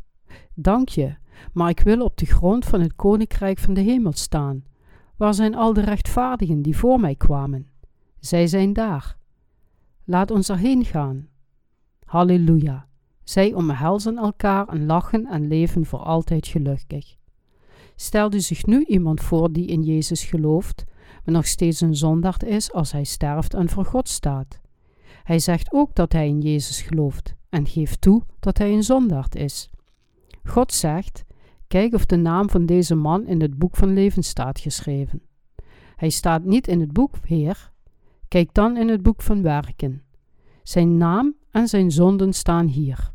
Dank je, maar ik wil op de grond van het koninkrijk van de hemel staan. Waar zijn al de rechtvaardigen die voor mij kwamen? Zij zijn daar. Laat ons erheen gaan. Halleluja. Zij omhelzen elkaar en lachen en leven voor altijd gelukkig. Stelde zich nu iemand voor die in Jezus gelooft, nog steeds een zondaard is als hij sterft en voor God staat. Hij zegt ook dat hij in Jezus gelooft en geeft toe dat hij een zondaard is. God zegt: Kijk of de naam van deze man in het boek van leven staat geschreven. Hij staat niet in het boek, Heer. Kijk dan in het boek van werken. Zijn naam en zijn zonden staan hier.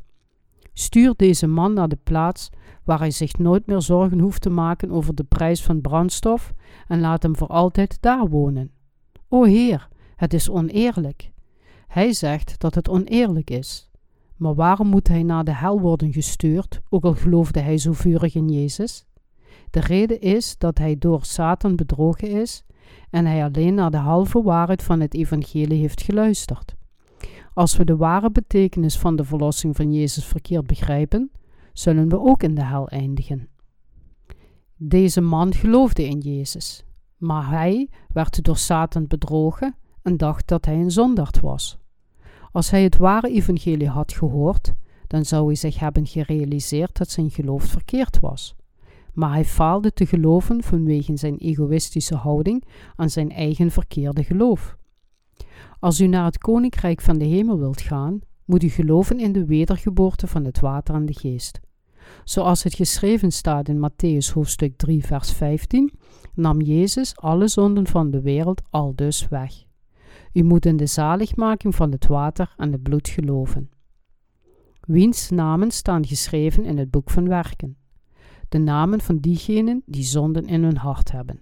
Stuur deze man naar de plaats waar hij zich nooit meer zorgen hoeft te maken over de prijs van brandstof en laat hem voor altijd daar wonen. O Heer, het is oneerlijk. Hij zegt dat het oneerlijk is. Maar waarom moet hij naar de hel worden gestuurd, ook al geloofde hij zo vurig in Jezus? De reden is dat hij door Satan bedrogen is en hij alleen naar de halve waarheid van het evangelie heeft geluisterd. Als we de ware betekenis van de verlossing van Jezus verkeerd begrijpen, zullen we ook in de hel eindigen. Deze man geloofde in Jezus, maar hij werd door Satan bedrogen en dacht dat hij een zondaard was. Als hij het ware evangelie had gehoord, dan zou hij zich hebben gerealiseerd dat zijn geloof verkeerd was. Maar hij faalde te geloven vanwege zijn egoïstische houding aan zijn eigen verkeerde geloof. Als u naar het koninkrijk van de hemel wilt gaan, moet u geloven in de wedergeboorte van het water en de geest. Zoals het geschreven staat in Matthäus hoofdstuk 3, vers 15, nam Jezus alle zonden van de wereld al dus weg. U moet in de zaligmaking van het water en het bloed geloven. Wiens namen staan geschreven in het boek van werken? De namen van diegenen die zonden in hun hart hebben.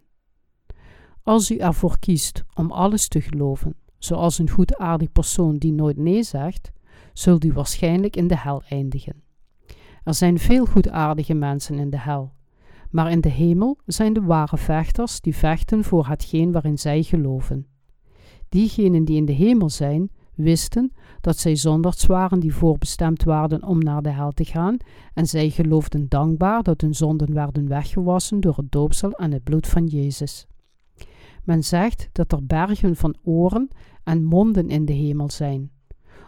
Als u ervoor kiest om alles te geloven, zoals een goedaardig persoon die nooit nee zegt, zult u waarschijnlijk in de hel eindigen. Er zijn veel goedaardige mensen in de hel, maar in de hemel zijn de ware vechters die vechten voor hetgeen waarin zij geloven. Diegenen die in de hemel zijn, wisten dat zij zondags waren die voorbestemd waren om naar de hel te gaan, en zij geloofden dankbaar dat hun zonden werden weggewassen door het doopsel en het bloed van Jezus. Men zegt dat er bergen van oren en monden in de hemel zijn.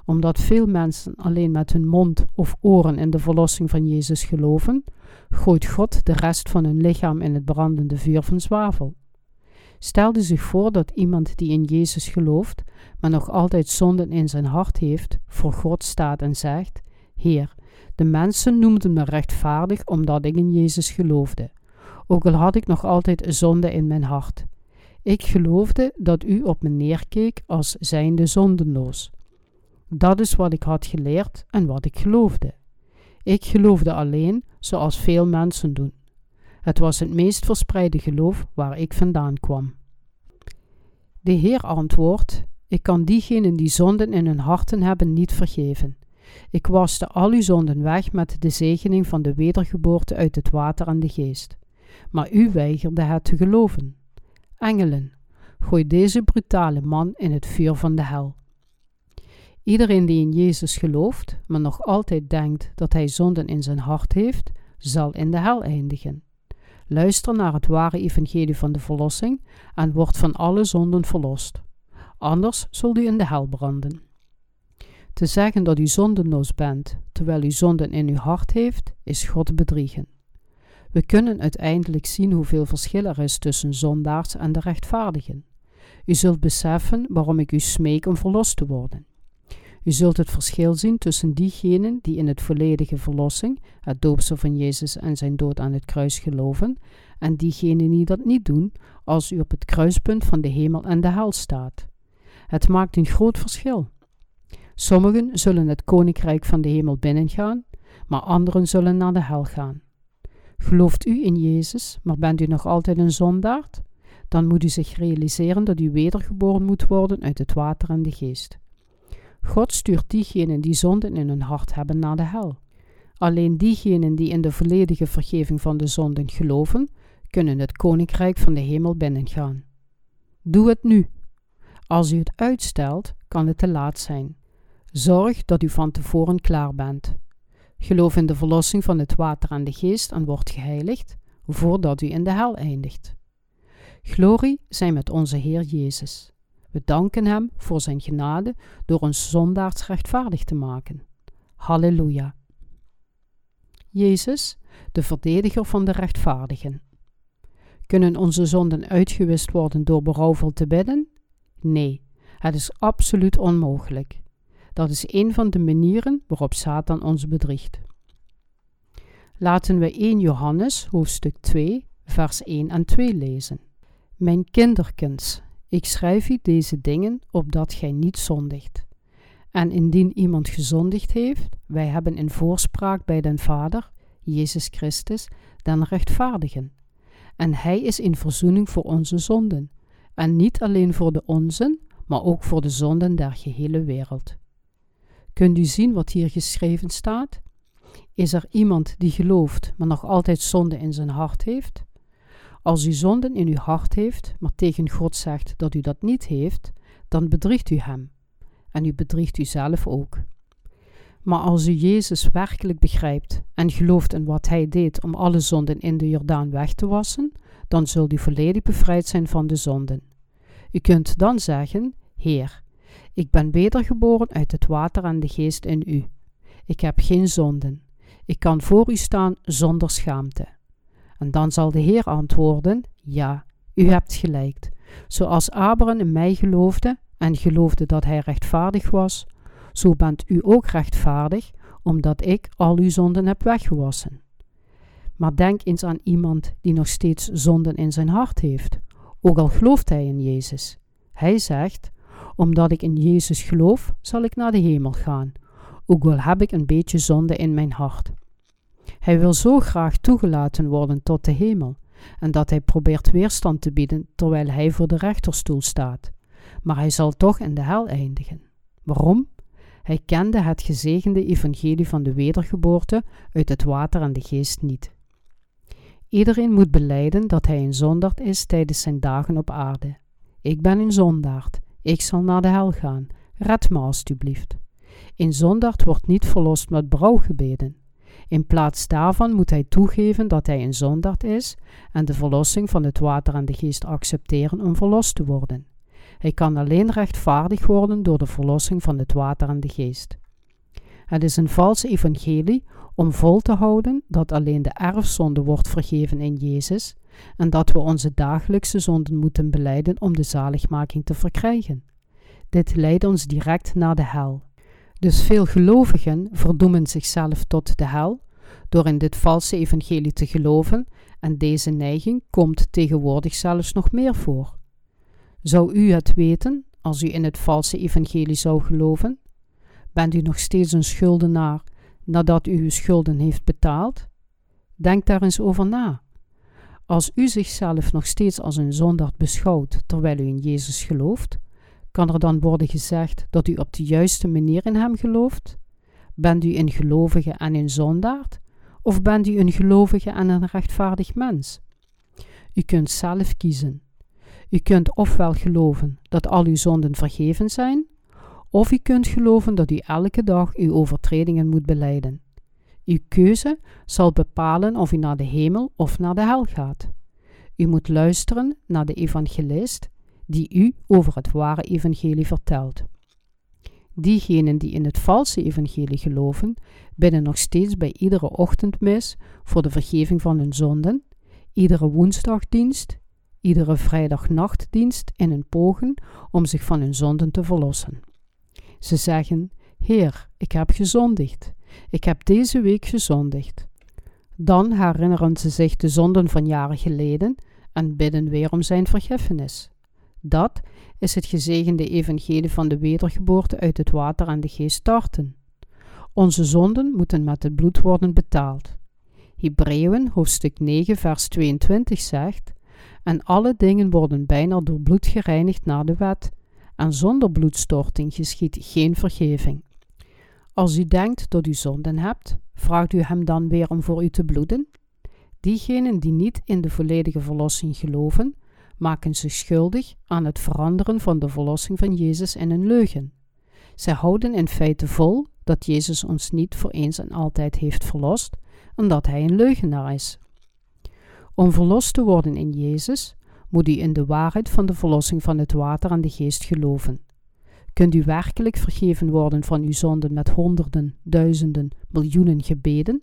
Omdat veel mensen alleen met hun mond of oren in de verlossing van Jezus geloven, gooit God de rest van hun lichaam in het brandende vuur van zwavel. Stelde zich voor dat iemand die in Jezus gelooft, maar nog altijd zonden in zijn hart heeft, voor God staat en zegt: Heer, de mensen noemden me rechtvaardig omdat ik in Jezus geloofde, ook al had ik nog altijd zonde in mijn hart. Ik geloofde dat u op me neerkeek als zijnde zondenloos. Dat is wat ik had geleerd en wat ik geloofde. Ik geloofde alleen zoals veel mensen doen. Het was het meest verspreide geloof waar ik vandaan kwam. De Heer antwoordt: Ik kan diegenen die zonden in hun harten hebben niet vergeven. Ik waste al uw zonden weg met de zegening van de wedergeboorte uit het water en de geest. Maar u weigerde het te geloven. Engelen, gooi deze brutale man in het vuur van de hel. Iedereen die in Jezus gelooft, maar nog altijd denkt dat hij zonden in zijn hart heeft, zal in de hel eindigen. Luister naar het ware evangelie van de verlossing en word van alle zonden verlost. Anders zult u in de hel branden. Te zeggen dat u zondenloos bent, terwijl u zonden in uw hart heeft, is God bedriegen. We kunnen uiteindelijk zien hoeveel verschil er is tussen zondaars en de rechtvaardigen. U zult beseffen waarom ik u smeek om verlost te worden. U zult het verschil zien tussen diegenen die in het volledige verlossing, het doopsel van Jezus en zijn dood aan het kruis geloven, en diegenen die dat niet doen, als u op het kruispunt van de hemel en de hel staat. Het maakt een groot verschil. Sommigen zullen het koninkrijk van de hemel binnengaan, maar anderen zullen naar de hel gaan. Gelooft u in Jezus, maar bent u nog altijd een zondaard? Dan moet u zich realiseren dat u wedergeboren moet worden uit het water en de geest. God stuurt diegenen die zonden in hun hart hebben naar de hel. Alleen diegenen die in de volledige vergeving van de zonden geloven, kunnen het koninkrijk van de hemel binnengaan. Doe het nu. Als u het uitstelt, kan het te laat zijn. Zorg dat u van tevoren klaar bent. Geloof in de verlossing van het water en de geest en wordt geheiligd voordat u in de hel eindigt. Glorie zij met onze Heer Jezus. We danken Hem voor Zijn genade door ons zondaars rechtvaardig te maken. Halleluja. Jezus, de verdediger van de rechtvaardigen. Kunnen onze zonden uitgewist worden door berouwvol te bidden? Nee, het is absoluut onmogelijk. Dat is een van de manieren waarop Satan ons bedriegt. Laten we 1 Johannes hoofdstuk 2 vers 1 en 2 lezen. Mijn kinderkens, ik schrijf u deze dingen opdat gij niet zondigt. En indien iemand gezondigd heeft, wij hebben in voorspraak bij den Vader, Jezus Christus, den rechtvaardigen. En hij is in verzoening voor onze zonden, en niet alleen voor de onzen, maar ook voor de zonden der gehele wereld. Kunt u zien wat hier geschreven staat? Is er iemand die gelooft, maar nog altijd zonde in zijn hart heeft? Als u zonden in uw hart heeft, maar tegen God zegt dat u dat niet heeft, dan bedriegt u hem. En u bedriegt uzelf ook. Maar als u Jezus werkelijk begrijpt en gelooft in wat Hij deed om alle zonden in de Jordaan weg te wassen, dan zult u volledig bevrijd zijn van de zonden. U kunt dan zeggen: Heer, ik ben wedergeboren uit het water en de geest in u. Ik heb geen zonden. Ik kan voor u staan zonder schaamte. En dan zal de Heer antwoorden: Ja, u hebt gelijk. Zoals Abraham in mij geloofde en geloofde dat hij rechtvaardig was, zo bent u ook rechtvaardig, omdat ik al uw zonden heb weggewassen. Maar denk eens aan iemand die nog steeds zonden in zijn hart heeft, ook al gelooft hij in Jezus. Hij zegt: Omdat ik in Jezus geloof, zal ik naar de hemel gaan, ook al heb ik een beetje zonde in mijn hart. Hij wil zo graag toegelaten worden tot de hemel, en dat hij probeert weerstand te bieden terwijl hij voor de rechterstoel staat. Maar hij zal toch in de hel eindigen. Waarom? Hij kende het gezegende evangelie van de wedergeboorte uit het water en de geest niet. Iedereen moet beleiden dat hij een zondaard is tijdens zijn dagen op aarde. Ik ben een zondaard, ik zal naar de hel gaan, red me alstublieft. Een zondaard wordt niet verlost met brouwgebeden. In plaats daarvan moet hij toegeven dat hij een zondaard is en de verlossing van het water en de geest accepteren om verlost te worden. Hij kan alleen rechtvaardig worden door de verlossing van het water en de geest. Het is een valse evangelie om vol te houden dat alleen de erfzonde wordt vergeven in Jezus en dat we onze dagelijkse zonden moeten beleiden om de zaligmaking te verkrijgen. Dit leidt ons direct naar de hel. Dus veel gelovigen verdoemen zichzelf tot de hel door in dit valse evangelie te geloven en deze neiging komt tegenwoordig zelfs nog meer voor. Zou u het weten als u in het valse evangelie zou geloven? Bent u nog steeds een schuldenaar nadat u uw schulden heeft betaald? Denk daar eens over na. Als u zichzelf nog steeds als een zondaard beschouwt terwijl u in Jezus gelooft, kan er dan worden gezegd dat u op de juiste manier in Hem gelooft? Bent u een gelovige en een zondaard? Of bent u een gelovige en een rechtvaardig mens? U kunt zelf kiezen. U kunt ofwel geloven dat al uw zonden vergeven zijn, of u kunt geloven dat u elke dag uw overtredingen moet beleiden. Uw keuze zal bepalen of u naar de hemel of naar de hel gaat. U moet luisteren naar de evangelist die u over het ware evangelie vertelt. Diegenen die in het valse evangelie geloven, bidden nog steeds bij iedere ochtendmis voor de vergeving van hun zonden, iedere woensdagdienst, iedere vrijdagnachtdienst in een pogen om zich van hun zonden te verlossen. Ze zeggen: Heer, ik heb gezondigd. Ik heb deze week gezondigd. Dan herinneren ze zich de zonden van jaren geleden en bidden weer om zijn vergiffenis. Dat is het gezegende evangelie van de wedergeboorte uit het water en de geest starten. Onze zonden moeten met het bloed worden betaald. Hebreeën hoofdstuk 9 vers 22 zegt: En alle dingen worden bijna door bloed gereinigd naar de wet, en zonder bloedstorting geschiet geen vergeving. Als u denkt dat u zonden hebt, vraagt u hem dan weer om voor u te bloeden? Diegenen die niet in de volledige verlossing geloven, maken zich schuldig aan het veranderen van de verlossing van Jezus in een leugen. Zij houden in feite vol dat Jezus ons niet voor eens en altijd heeft verlost en dat Hij een leugenaar is. Om verlost te worden in Jezus moet u in de waarheid van de verlossing van het water en de geest geloven. Kunt u werkelijk vergeven worden van uw zonden met honderden, duizenden, miljoenen gebeden?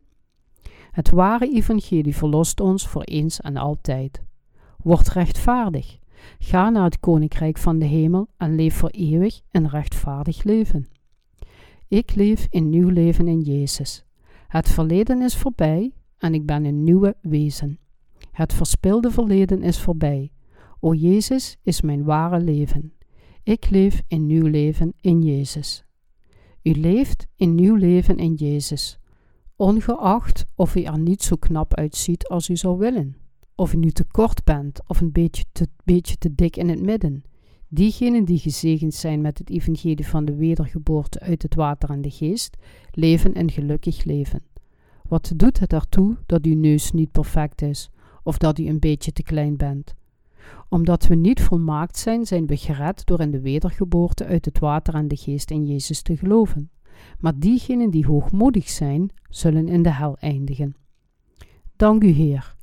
Het ware evangelie verlost ons voor eens en altijd. Word rechtvaardig. Ga naar het koninkrijk van de hemel en leef voor eeuwig een rechtvaardig leven. Ik leef in nieuw leven in Jezus. Het verleden is voorbij en ik ben een nieuwe wezen. Het verspilde verleden is voorbij. O Jezus is mijn ware leven. Ik leef in nieuw leven in Jezus. U leeft in nieuw leven in Jezus, ongeacht of u er niet zo knap uitziet als u zou willen, of u nu te kort bent of een beetje te, beetje te dik in het midden. Diegenen die gezegend zijn met het evangelie van de wedergeboorte uit het water en de geest, leven een gelukkig leven. Wat doet het ertoe dat uw neus niet perfect is, of dat u een beetje te klein bent? Omdat we niet volmaakt zijn, zijn we gered door in de wedergeboorte uit het water en de geest in Jezus te geloven. Maar diegenen die hoogmoedig zijn, zullen in de hel eindigen. Dank u, Heer.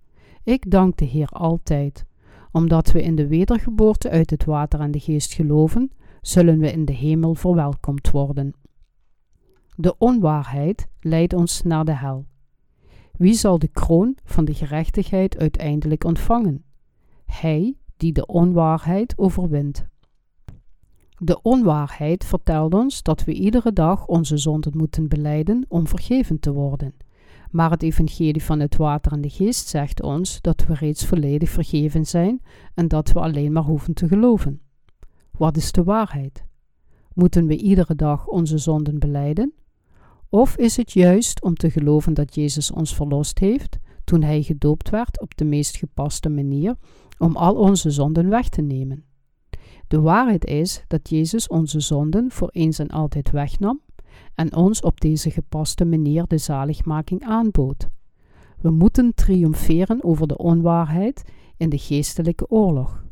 Ik dank de Heer altijd. Omdat we in de wedergeboorte uit het water en de geest geloven, zullen we in de hemel verwelkomd worden. De onwaarheid leidt ons naar de hel. Wie zal de kroon van de gerechtigheid uiteindelijk ontvangen? Hij die de onwaarheid overwint. De onwaarheid vertelt ons dat we iedere dag onze zonden moeten beleiden om vergeven te worden. Maar het evangelie van het water en de geest zegt ons dat we reeds volledig vergeven zijn en dat we alleen maar hoeven te geloven. Wat is de waarheid? Moeten we iedere dag onze zonden beleiden? Of is het juist om te geloven dat Jezus ons verlost heeft toen hij gedoopt werd op de meest gepaste manier om al onze zonden weg te nemen. De waarheid is dat Jezus onze zonden voor eens en altijd wegnam en ons op deze gepaste manier de zaligmaking aanbood. We moeten triomferen over de onwaarheid in de geestelijke oorlog.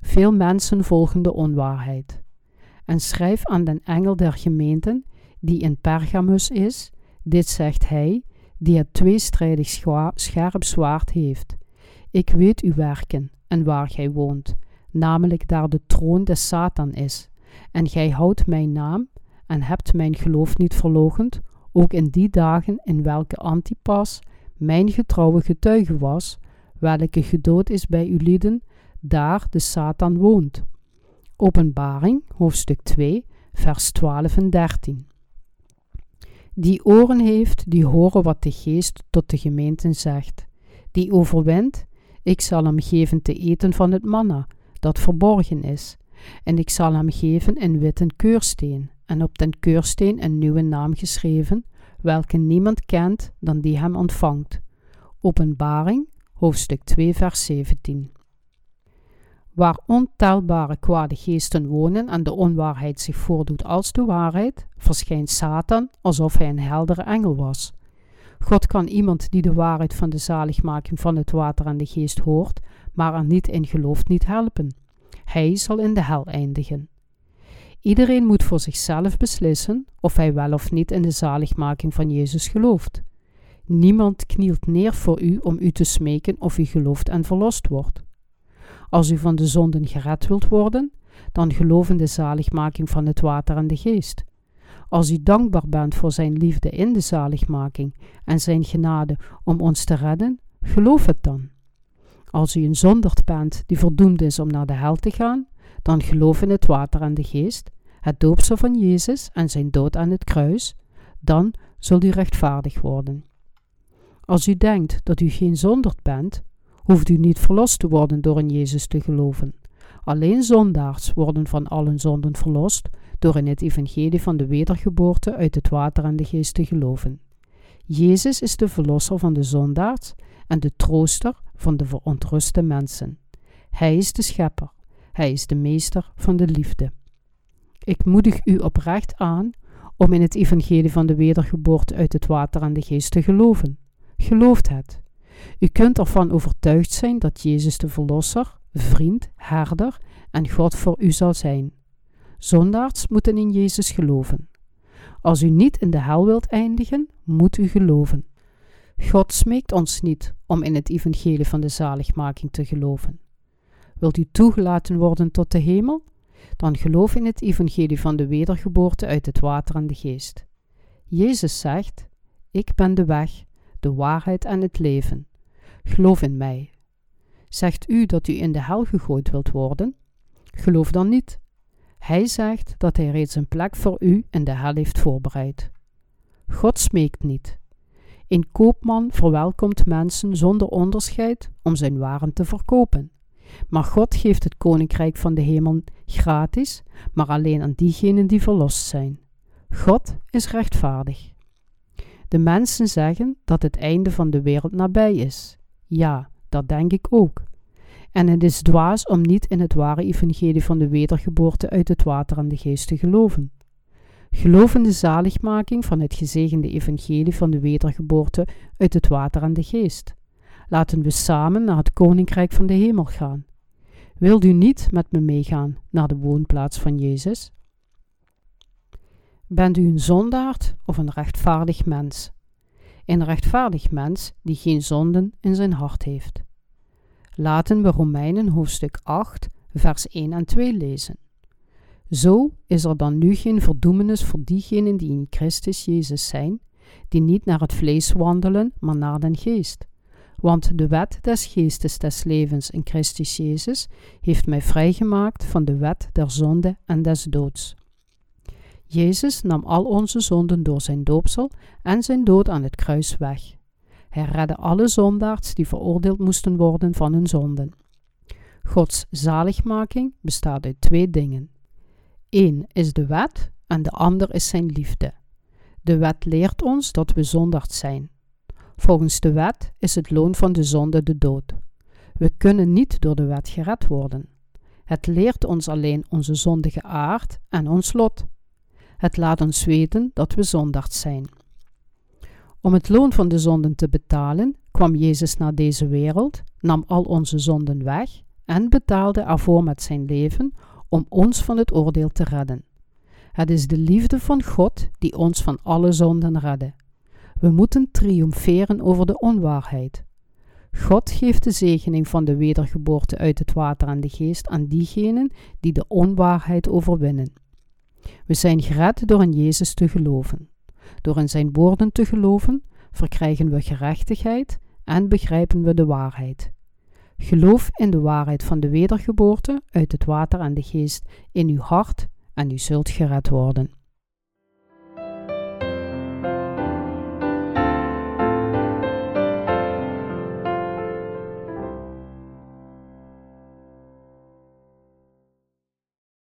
Veel mensen volgen de onwaarheid. En schrijf aan den engel der gemeenten, die in Pergamus is, dit zegt hij, die het tweestrijdig scherp zwaard heeft. Ik weet uw werken en waar gij woont, namelijk daar de troon des Satan is. En gij houdt mijn naam en hebt mijn geloof niet verlogend, ook in die dagen in welke Antipas, mijn getrouwe getuige was, welke gedood is bij uw daar de Satan woont. Openbaring, hoofdstuk 2, vers 12 en 13. Die oren heeft, die horen wat de geest tot de gemeenten zegt. Die overwint, ik zal hem geven te eten van het manna, dat verborgen is. En ik zal hem geven een witte keursteen, en op den keursteen een nieuwe naam geschreven, welke niemand kent dan die hem ontvangt. Openbaring, hoofdstuk 2, vers 17. Waar ontelbare kwade geesten wonen en de onwaarheid zich voordoet als de waarheid, verschijnt Satan alsof hij een heldere engel was. God kan iemand die de waarheid van de zaligmaking van het water en de geest hoort, maar er niet in gelooft, niet helpen. Hij zal in de hel eindigen. Iedereen moet voor zichzelf beslissen of hij wel of niet in de zaligmaking van Jezus gelooft. Niemand knielt neer voor u om u te smeken of u gelooft en verlost wordt. Als u van de zonden gered wilt worden, dan geloof in de zaligmaking van het water en de geest. Als u dankbaar bent voor zijn liefde in de zaligmaking en zijn genade om ons te redden, geloof het dan. Als u een zonderd bent die verdoemd is om naar de hel te gaan, dan geloof in het water en de geest, het doopsel van Jezus en zijn dood aan het kruis, dan zult u rechtvaardig worden. Als u denkt dat u geen zonderd bent, hoeft u niet verlost te worden door in Jezus te geloven. Alleen zondaars worden van allen zonden verlost door in het evangelie van de wedergeboorte uit het water en de geest te geloven. Jezus is de verlosser van de zondaars en de trooster van de verontruste mensen. Hij is de schepper, hij is de meester van de liefde. Ik moedig u oprecht aan om in het evangelie van de wedergeboorte uit het water en de geest te geloven. Gelooft het. U kunt ervan overtuigd zijn dat Jezus de Verlosser, vriend, herder en God voor u zal zijn. Zondaars moeten in Jezus geloven. Als u niet in de hel wilt eindigen, moet u geloven. God smeekt ons niet om in het evangelie van de zaligmaking te geloven. Wilt u toegelaten worden tot de hemel? Dan geloof in het evangelie van de wedergeboorte uit het water en de geest. Jezus zegt: Ik ben de weg, de waarheid en het leven. Geloof in mij. Zegt u dat u in de hel gegooid wilt worden? Geloof dan niet. Hij zegt dat hij reeds een plek voor u in de hel heeft voorbereid. God smeekt niet. Een koopman verwelkomt mensen zonder onderscheid om zijn waren te verkopen. Maar God geeft het koninkrijk van de hemel gratis, maar alleen aan diegenen die verlost zijn. God is rechtvaardig. De mensen zeggen dat het einde van de wereld nabij is. Ja, dat denk ik ook. En het is dwaas om niet in het ware evangelie van de wedergeboorte uit het water en de geest te geloven. Geloof in de zaligmaking van het gezegende evangelie van de wedergeboorte uit het water en de geest. Laten we samen naar het koninkrijk van de hemel gaan. Wilt u niet met me meegaan naar de woonplaats van Jezus? Bent u een zondaard of een rechtvaardig mens? Een rechtvaardig mens die geen zonden in zijn hart heeft. Laten we Romeinen hoofdstuk 8, vers 1 en 2 lezen. Zo is er dan nu geen verdoemenis voor diegenen die in Christus Jezus zijn, die niet naar het vlees wandelen, maar naar den geest. Want de wet des geestes des levens in Christus Jezus heeft mij vrijgemaakt van de wet der zonde en des doods. Jezus nam al onze zonden door zijn doopsel en zijn dood aan het kruis weg. Hij redde alle zondaars die veroordeeld moesten worden van hun zonden. Gods zaligmaking bestaat uit twee dingen. Eén is de wet en de ander is zijn liefde. De wet leert ons dat we zondaars zijn. Volgens de wet is het loon van de zonde de dood. We kunnen niet door de wet gered worden. Het leert ons alleen onze zondige aard en ons lot. Het laat ons weten dat we zondaars zijn. Om het loon van de zonden te betalen, kwam Jezus naar deze wereld, nam al onze zonden weg en betaalde ervoor met zijn leven om ons van het oordeel te redden. Het is de liefde van God die ons van alle zonden redde. We moeten triomferen over de onwaarheid. God geeft de zegening van de wedergeboorte uit het water en de geest aan diegenen die de onwaarheid overwinnen. We zijn gered door in Jezus te geloven. Door in zijn woorden te geloven, verkrijgen we gerechtigheid en begrijpen we de waarheid. Geloof in de waarheid van de wedergeboorte uit het water en de geest in uw hart en u zult gered worden.